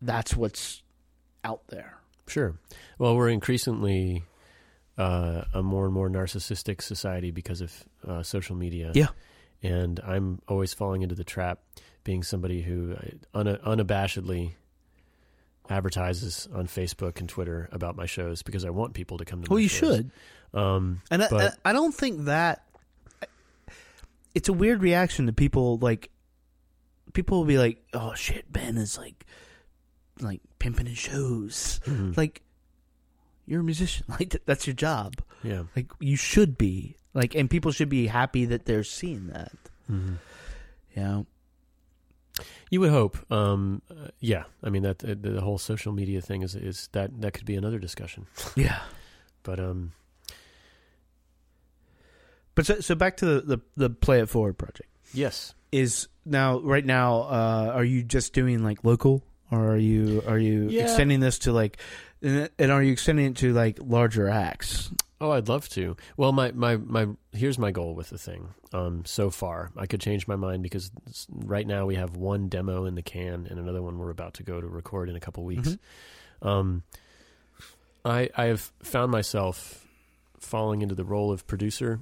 that's what's out there
Sure. Well, we're increasingly uh, a more and more narcissistic society because of uh, social media.
Yeah.
And I'm always falling into the trap, being somebody who uh, un- unabashedly advertises on Facebook and Twitter about my shows because I want people to come to.
well you
shows.
should
Um,
And I,
But-
I, I don't think that it's a weird reaction to people like people will be like, "Oh shit, Ben is like like pimping his shows."
mhm.
Like you're a musician. Like th- that's your job.
yeah.
Like you should be. Like and people should be happy that they're seeing that.
Mhm.
You know.
You would hope. Um, uh, yeah. I mean that uh, the whole social media thing is is that that could be another discussion.
Yeah.
But um,
But so, so back to the, the the Play It Forward project.
Yes.
Is now right now uh are you just doing like local or are you are you
Yeah.
extending this to like and are you extending it to like larger acts?
Oh, I'd love to. Well, my, my, my here's my goal with the thing. Um, so far, I could change my mind because right now we have one demo in the can and another one we're about to go to record in a couple weeks. Um, I I have found myself falling into the role of producer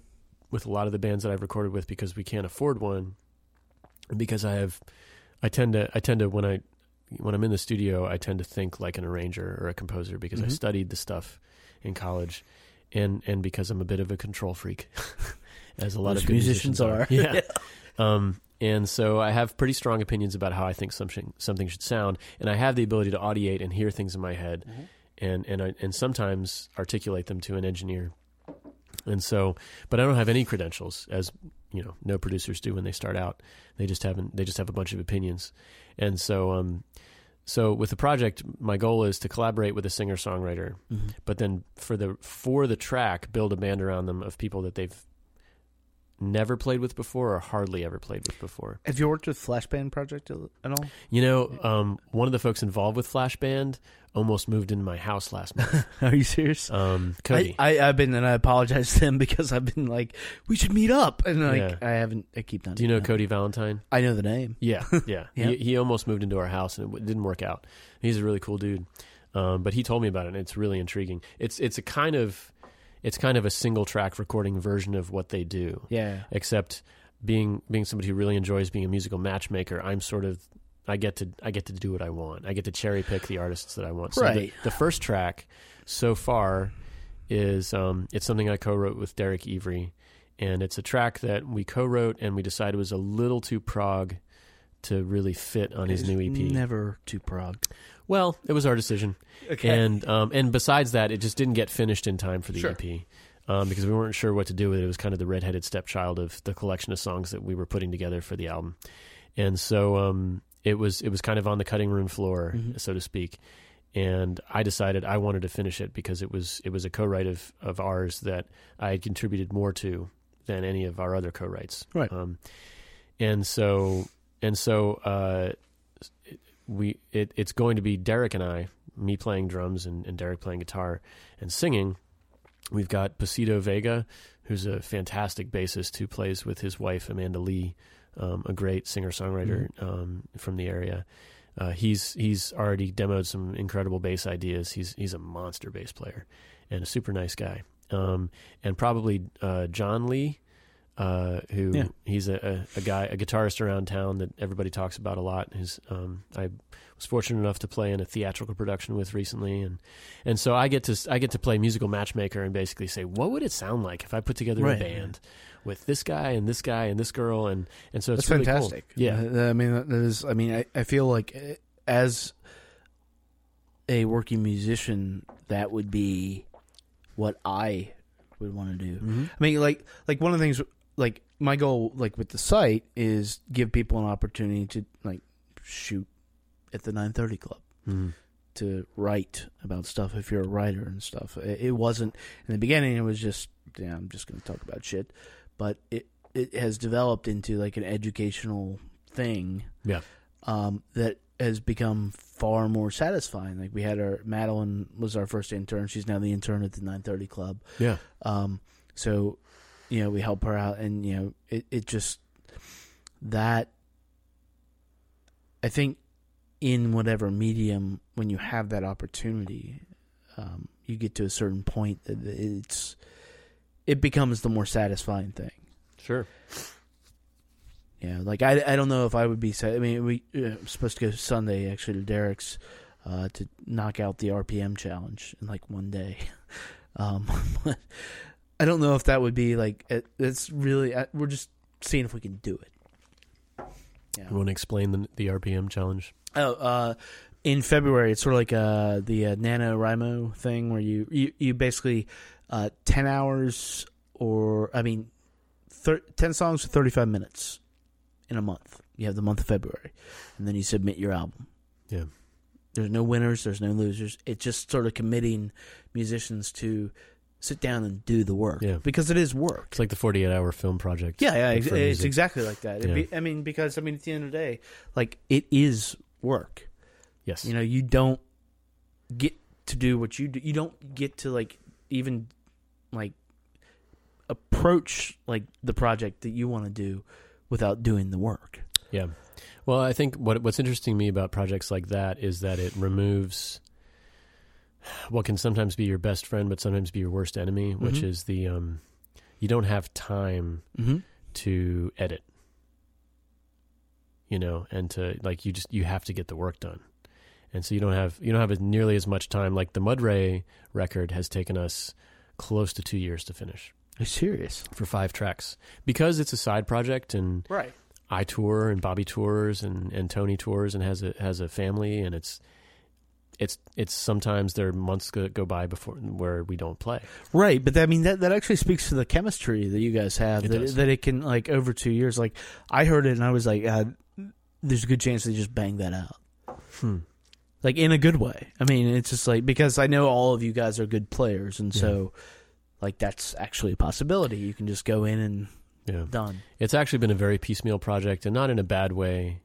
with a lot of the bands that I've recorded with because we can't afford one, and because I have I tend to I tend to when I when I'm in the studio I tend to think like an arranger or a composer because I
Mhm.
studied the stuff in college and and because I'm a bit of a control freak, as a lot
Most
of good
musicians are.
Yeah. um, and so I have pretty strong opinions about how I think something something should sound, and I have the ability to audiate and hear things in my head, and and I, and sometimes articulate them to an engineer. And so, but I don't have any credentials, as you know, no producers do when they start out. They just haven't. They just have a bunch of opinions, and so um, so with the project, my goal is to collaborate with a singer songwriter, but then for the for the track, build a band around them of people that they've never played with before or hardly ever played with before.
Have you worked with Flashband Project at all?
You know, um, one of the folks involved with Flashband almost moved into my house last month.
Are you serious?
Um, Cody.
I, I've been and I apologize to them because I've been like we should meet up and like
Yeah.
I haven't I keep not.
Do you know Cody Valentine?
I know the name.
Yeah, yeah.
Yeah.
He, he almost moved into our house and it w- didn't work out. He's a really cool dude, um, but he told me about it and it's really intriguing. It's it's a kind of it's kind of a single track recording version of what they do.
Yeah.
except being being somebody who really enjoys being a musical matchmaker i'm sort of i get to i get to do what i want i get to cherry pick the artists that i want so the-
Right.
the, first track so far is um it's something i co-wrote with derek evry and it's a track that we co-wrote and we decided was a little too prog to really fit on his new ep
Never too prog.
well it was our decision and um, and besides that, it just didn't get finished in time for the
Sure.
EP um, because we weren't sure what to do with it. It was kind of the redheaded stepchild of the collection of songs that we were putting together for the album, and so um, it was it was kind of on the cutting room floor,
Mm-hmm.
so to speak. and I decided I wanted to finish it because it was it was a co-write of of ours that I had contributed more to than any of our other co-writes.
Right.
Um, and so and so uh, we it, it's going to be Derek and I, me playing drums and, and Derek playing guitar and singing. We've got Pasito Vega, who's a fantastic bassist who plays with his wife Amanda Lee, um, a great singer songwriter um, from the area. Uh, he's he's already demoed some incredible bass ideas. He's he's a monster bass player and a super nice guy. Um, and probably uh, John Lee, uh, who
Yeah.
he's a, a, a guy, a guitarist around town that everybody talks about a lot. His um, I was fortunate enough to play in a theatrical production with recently, and and so I get to I get to play musical matchmaker and basically say what would it sound like if I put together
Right.
a band with this guy and this guy and this girl and and so it's
That's
really cool.
fantastic.
Yeah,
Uh, I mean, that is. I mean, I, I feel like uh, as a working musician, that would be what I would want to do.
Mm-hmm.
I mean, like, like one of the things, like my goal, like with the site, is give people an opportunity to like shoot at the nine thirty club
Mhm.
to write about stuff if you're a writer and stuff. It, it wasn't in the beginning. It was just, yeah, I'm just going to talk about shit. But it it has developed into like an educational thing
yeah,
um, that has become far more satisfying. Like we had our Madeline was our first intern. She's now the intern at the 930 Club.
yeah,
Um, so you know we help her out, and you know it it just that I think in whatever medium when you have that opportunity, um, you get to a certain point that it's it becomes the more satisfying thing.
sure.
Yeah, like I, I don't know if I would be. I mean, we uh, supposed to go Sunday actually to Derek's uh, to knock out the RPM challenge in like one day. Um, but I don't know if that would be like it, it's really. uh, We're just seeing if we can do it. Yeah.
You want to explain the the RPM challenge?
Oh, uh, in February, it's sort of like uh, the uh, NaNoWriMo thing where you, you, you basically uh, 10 hours or, I mean, thir- 10 songs for 35 minutes in a month. You have the month of February. And then you submit your album.
Yeah.
There's no winners, there's no losers. It's just sort of committing musicians to sit down and do the work.
Yeah.
Because it is work.
It's like the 48 hour film project.
Yeah, yeah, ex- it's
music.
exactly like that.
Yeah.
be- I mean, because I mean, at the end of the day, like it is work.
Yes.
You know, you don't get to do what you do. You don't get to like even like approach like the project that you want to do without doing the work.
Yeah. Well, I think what what's interesting to me about projects like that is that it removes what can sometimes be your best friend, but sometimes be your worst enemy, which
Mhm.
is the um, you don't have time
Mm-hmm.
to edit, you know, and to like you just you have to get the work done, and so you don't have you don't have nearly as much time. Like the Mudray record has taken us close to two years to finish
Are you serious?
for five tracks because it's a side project and
Right.
I tour and Bobby tours and, and Tony tours and has a has a family and it's it's it's sometimes there are months go, go by before where we don't play.
Right, but I mean that that actually speaks to the chemistry that you guys have.
It
that
does.
that it can like over two years. Like I heard it and I was like, uh, "There's a good chance they just bang that out."
Hmm.
like in a good way. I mean, it's just like because I know all of you guys are good players, and so like that's actually a possibility. You can just go in and
Yeah,
done.
it's actually been a very piecemeal project and not in a bad way.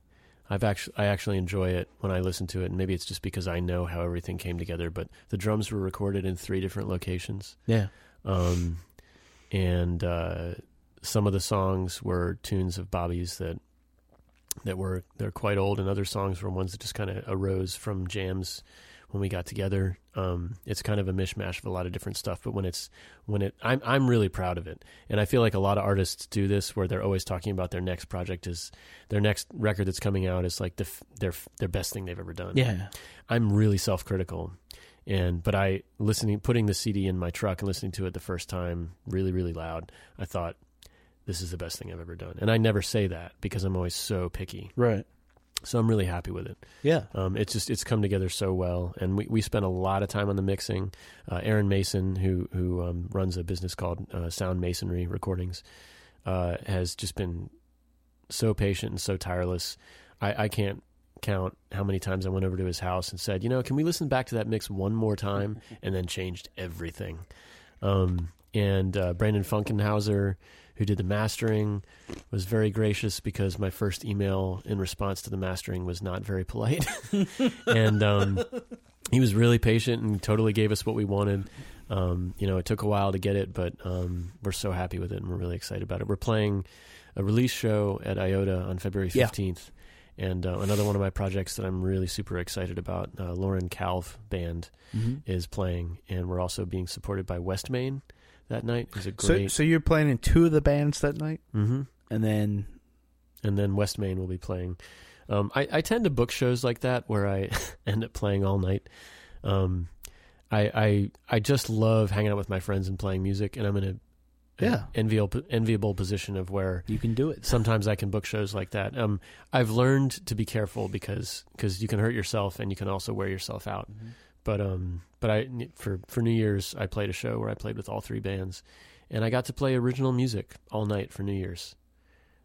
I've actually I actually enjoy it when I listen to it, and maybe it's just because I know how everything came together. But the drums were recorded in three different locations.
Yeah,
um, and uh, some of the songs were tunes of Bobby's that that were they're quite old, and other songs were ones that just kind of arose from jams when we got together. Um, it's kind of a mishmash of a lot of different stuff, but when it's when it, I'm I'm really proud of it, and I feel like a lot of artists do this where they're always talking about their next project is their next record that's coming out is like the their their best thing they've ever done.
yeah,
I'm really self critical. And but I listening putting the CD in my truck and listening to it the first time really really loud. I thought this is the best thing I've ever done. And I never say that because I'm always so picky.
right.
So I'm really happy with it.
Yeah,
Um, it's just it's come together so well, and we, we spent a lot of time on the mixing. Uh, Aaron Mason, who who um, runs a business called uh, Sound Masonry Recordings, uh, has just been so patient and so tireless. I, I can't count how many times I went over to his house and said, you know, can we listen back to that mix one more time, and then changed everything. Um, and uh, Brandon Funkenhauser, who did the mastering, was very gracious because my first email in response to the mastering was not very polite, and um, he was really patient and totally gave us what we wanted. Um, you know, it took a while to get it, but um, we're so happy with it and we're really excited about it. We're playing a release show at IOTA on February
Yeah.
15th. And uh, another one of my projects that I'm really super excited about, uh, Lauren Calve Band
Mm-hmm.
is playing, and we're also being supported by West Main that night. Is a
So,
great,
so you're playing in two of the bands that night,
hmm
and then
and then West Main will be playing. Um, I, I tend to book shows like that where I end up playing all night. Um, I, I I just love hanging out with my friends and playing music, and I'm in a
Yeah.
enviable enviable position of where
you can do it.
sometimes I can book shows like that. Um, I've learned to be careful because cause you can hurt yourself and you can also wear yourself out. But um, but I for for New Year's I played a show where I played with all three bands, and I got to play original music all night for New Year's.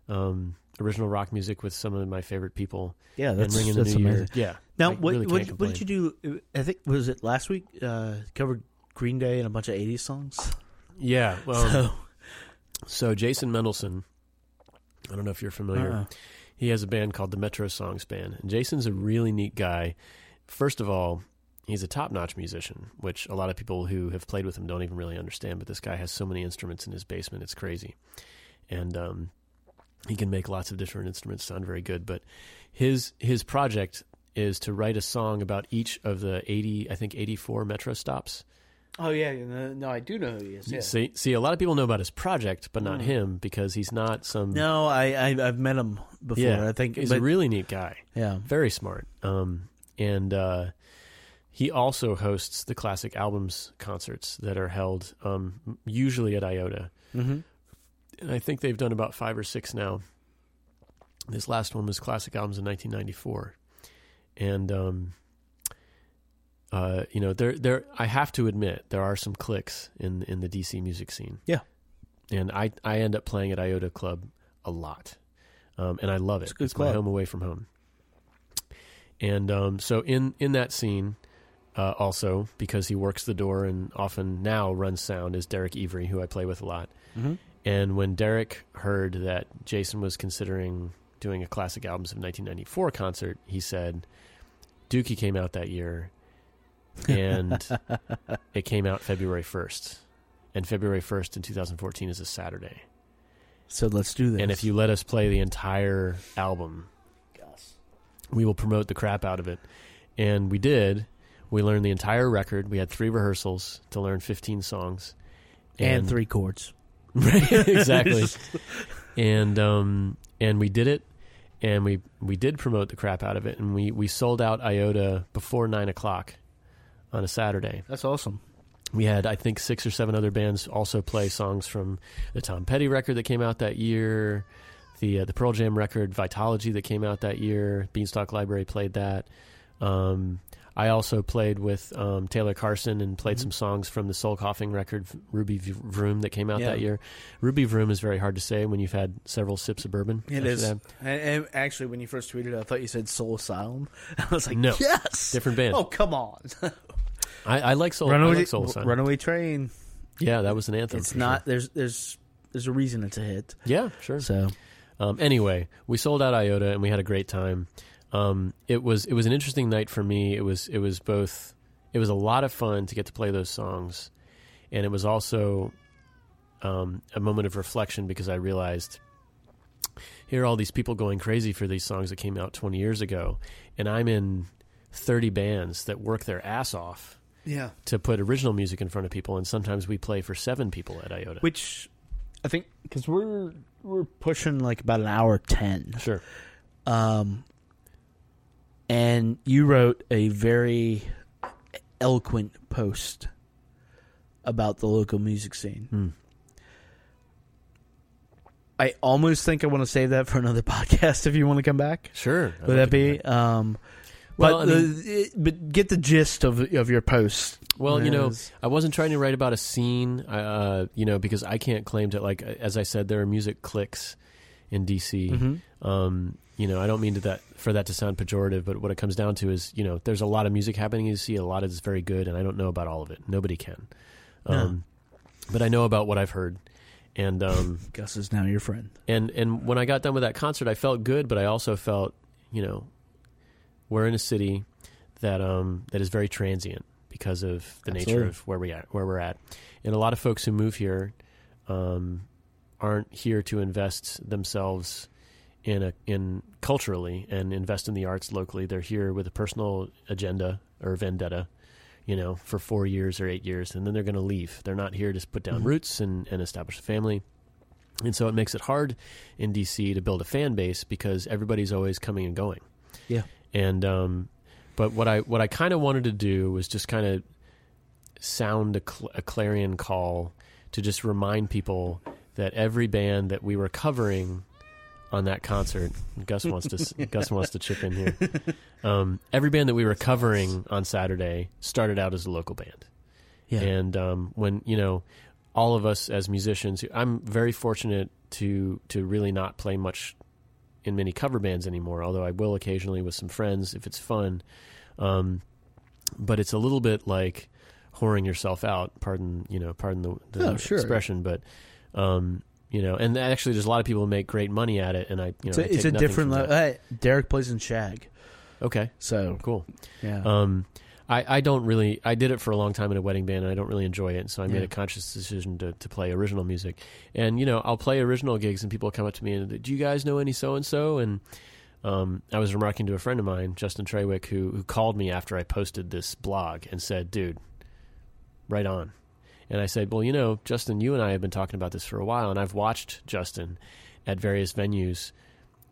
Um, original rock music with some of my favorite people
Yeah, that's
and ringing the New
amazing.
Year. Yeah.
Now, what
really
what, what did you do? I think was it last week? Uh, covered Green Day and a bunch of '80s songs.
Yeah. Well,
so
so Jason Mendelsohn. I don't know if you're familiar.
uh,
He has a band called the Metro Songs Band, and Jason's a really neat guy. First of all, he's a top-notch musician, which a lot of people who have played with him don't even really understand. But this guy has so many instruments in his basement; it's crazy, and um, he can make lots of different instruments sound very good. But his his project is to write a song about each of the eighty, I think, eighty-four Metro stops.
oh yeah, no, no, I do know who he is. Yeah.
See, see, a lot of people know about his project, but not
Mm.
him because he's not some.
No, I, I I've met him before.
yeah,
I think
he's
but,
a really neat guy.
yeah.
very smart. Um, and uh, he also hosts the classic albums concerts that are held um, usually at IOTA.
Mm-hmm.
And I think they've done about five or six now. This last one was classic albums in 1994, and um, uh, you know, there, there. I have to admit, there are some clicks in in the DC music scene.
Yeah.
and I I end up playing at IOTA Club a lot, um, and I love it.
It's a good
my home away from home. And um, so in in that scene, uh, also because he works the door and often now runs sound is Derek Evry, who I play with a lot.
Mm-hmm.
And when Derek heard that Jason was considering doing a classic albums of 1994 concert, he said, "Dookie came out that year, and it came out February 1st, and February 1st in 2014 is a Saturday.
So let's do this.
And if you let us play the entire album, yes. we will promote the crap out of it." And we did. We learned the entire record. We had three rehearsals to learn 15 songs,
and three chords.
Right, exactly. and um and we did it and we we did promote the crap out of it and we we sold out iota before nine o'clock on a saturday
That's awesome.
we had i think six or seven other bands also play songs from the tom petty record that came out that year the uh, the pearl jam record vitalogy that came out that year beanstalk library played that um I also played with um, Taylor Carson and played some songs from the Soul Coughing record, Ruby V- Vroom, that came out
Yeah.
that year. Ruby Vroom is very hard to say when you've had several sips of bourbon.
It
after
is.
that.
And, and actually, when you first tweeted, I thought you said Soul Asylum. I was like,
No.
yes,
Different band.
Oh, come on,
I, I like Soul. I
Runaway,
like Soul Asylum.
Runaway Train.
Yeah, that was an anthem.
It's not.
sure.
There's there's there's a reason it's a hit.
Yeah, sure.
So
Um, anyway, we sold out IOTA and we had a great time. Um, it was it was an interesting night for me. It was it was both it was a lot of fun to get to play those songs, and it was also um, a moment of reflection because I realized here are all these people going crazy for these songs that came out 20 years ago, and I'm in 30 bands that work their ass off
yeah,
to put original music in front of people, and sometimes we play for seven people at IOTA.
which I think because we're we're pushing like about an hour ten.
sure.
Um, and you wrote a very eloquent post about the local music scene.
Hmm.
I almost think I want to save that for another podcast if you want to come back.
Sure.
Would that be? Um,
Well,
but
I mean-
the, it- but get the gist of of your post.
Well, you know, I wasn't trying to write about a scene, uh, you know, because I can't claim to like. As I said, there are music clicks in DC.
Mhm.
Um, you know, I don't mean to that for that to sound pejorative, but what it comes down to is, you know, there's a lot of music happening in DC. A lot of it's very good, and I don't know about all of it. Nobody can. Um, But I know about what I've heard, and um,
Gus is now your friend.
and and when I got done with that concert, I felt good, but I also felt, you know, we're in a city that um that is very transient because of the nature of where we at where we're at, and a lot of folks who move here, um, aren't here to invest themselves in a in culturally and invest in the arts locally. They're here with a personal agenda or vendetta, you know, for four years or eight years, and then they're going to leave. They're not here to put down
Mhm.
roots and, and establish a family. And so it makes it hard in DC to build a fan base because everybody's always coming and going.
Yeah.
And um, but what I what I kind of wanted to do was just kind of sound a, cl- a clarion call to just remind people that every band that we were covering on that concert, Gus wants to Gus wants to chip in here. Um, every band that we were covering on Saturday started out as a local band.
Yeah.
And um, when you know, all of us as musicians, I'm very fortunate to to really not play much in many cover bands anymore. Although I will occasionally with some friends if it's fun. Um, but it's a little bit like whoring yourself out. Pardon, you know, pardon the, the
Oh, sure.
expression, but um, you know, and actually, there's a lot of people who make great money at it, and I, you know,
it's
I
a, it's a different level. Hey, Derek plays in Shag,
Okay,
so
cool.
yeah.
Um, I, I don't really. I did it for a long time in a wedding band, and I don't really enjoy it. So I made
Yeah.
a conscious decision to, to play original music. And you know, I'll play original gigs, and people come up to me and, "Do you guys know any so and so?" And um, I was remarking to a friend of mine, Justin Trawick, who who called me after I posted this blog and said, "Dude, right on." And I said, "Well, you know, Justin, you and I have been talking about this for a while, and I've watched Justin at various venues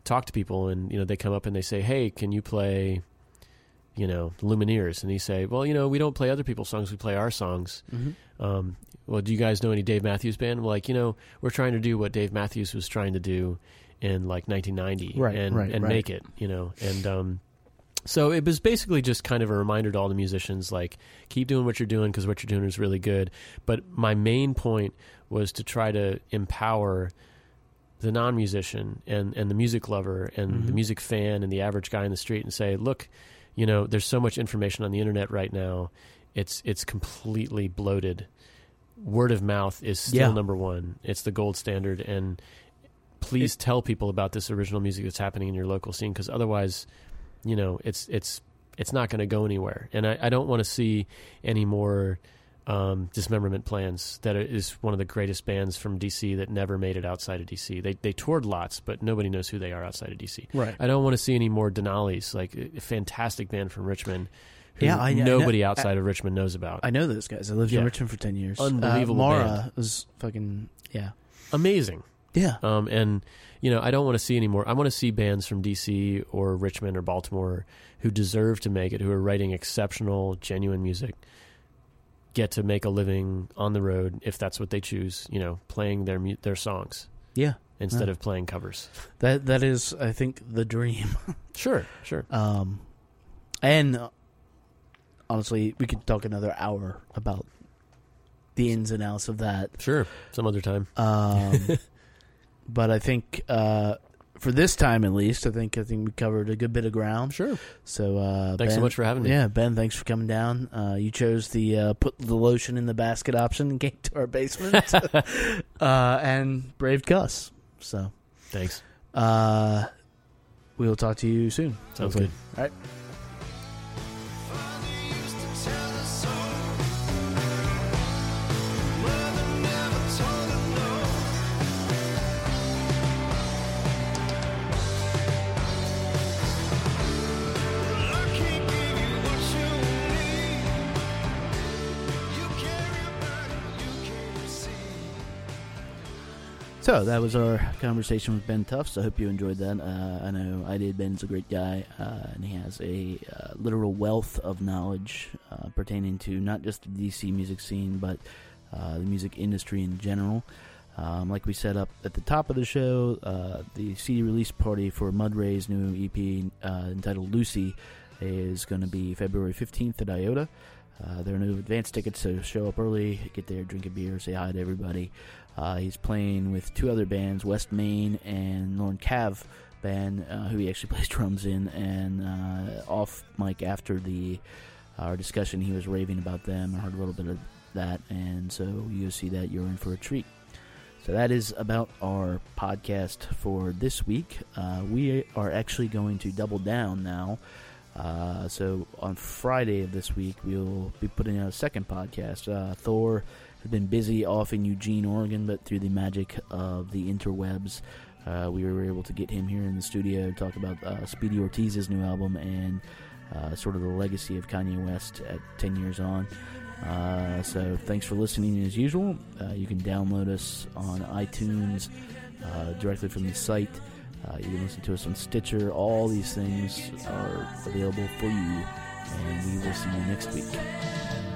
talk to people, and you know, they come up and they say, "Hey, can you play?" you know, Lumineers, and he say, "Well, you know, we don't play other people's songs; we play our songs."
Mhm.
Um, well, do you guys know any Dave Matthews Band? Well, like, you know, we're trying to do what Dave Matthews was trying to do in like 1990,
Right,
and
right,
and
right.
make it, you know, and um, so it was basically just kind of a reminder to all the musicians, like, keep doing what you're doing because what you're doing is really good. But my main point was to try to empower the non-musician and and the music lover and the
Mhm.
music fan and the average guy in the street and say, look, you know, there's so much information on the internet right now. It's it's completely bloated. Word of mouth is still
Yeah.
number one. It's the gold standard, and please tell people about this original music that's happening in your local scene because otherwise, you know, it's it's it's not going to go anywhere. And I, I don't want to see any more um, dismemberment plans. That is one of the greatest bands from DC that never made it outside of DC. They they toured lots, but nobody knows who they are outside of DC.
Right.
I don't want to see any more Denali's, like a fantastic band from Richmond. Who
Yeah, I- I know-
nobody
I-
outside of Richmond knows about.
I know those guys. I lived in Richmond for ten years.
Unbelievable
Uh, Mara
band.
was fucking yeah,
Amazing.
yeah.
Um, and you know, I don't want to see any more. I want to see bands from DC or Richmond or Baltimore who deserve to make it, who are writing exceptional, genuine music, get to make a living on the road if that's what they choose. You know, playing their their songs
Yeah,
instead
Yeah.
of playing covers.
that that is, I think, the dream.
Sure, sure.
Um, and uh, honestly, we could talk another hour about the ins and outs of that.
Sure. Some other time.
Um, but I think uh, for this time, at least, I think I think we covered a good bit of ground.
Sure.
So uh,
Thanks so much for having me.
Yeah, Ben, thanks for coming down. Uh, you chose the uh, put the lotion in the basket option and came to our basement, uh, and braved Gus. So
Thanks.
uh, we will talk to you soon.
Sounds
hopefully.
good.
All right. So that was our conversation with Ben Tufts. I hope you enjoyed that. Uh, I know I did. Ben's a great guy, uh, and he has a uh, literal wealth of knowledge uh, pertaining to not just the DC music scene, but uh, the music industry in general. Um, like we set up at the top of the show, uh, the CD release party for Mudray's new EP entitled Lucy is going to be February 15th at IOTA. Uh, there are no advance tickets, so show up early, get there, drink a beer, say hi to everybody. Uh, he's playing with two other bands, West Main and Lauren Calve band, uh, who he actually plays drums in. And uh, off mic after the our discussion, he was raving about them. I heard a little bit of that, and so you'll see that you're in for a treat. So that is about our podcast for this week. Uh, we are actually going to double down now. Uh, so on Friday of this week, we'll be putting out a second podcast. Uh, Thor has been busy off in Eugene, Oregon, but through the magic of the interwebs, uh, we were able to get him here in the studio to talk about uh, Speedy Ortiz's new album and uh, sort of the legacy of Kanye West at 10 years on. Uh, so thanks for listening as usual. Uh, you can download us on iTunes uh, directly from the site. You can listen to us on Stitcher. All these things are available for you, and we will see you next week.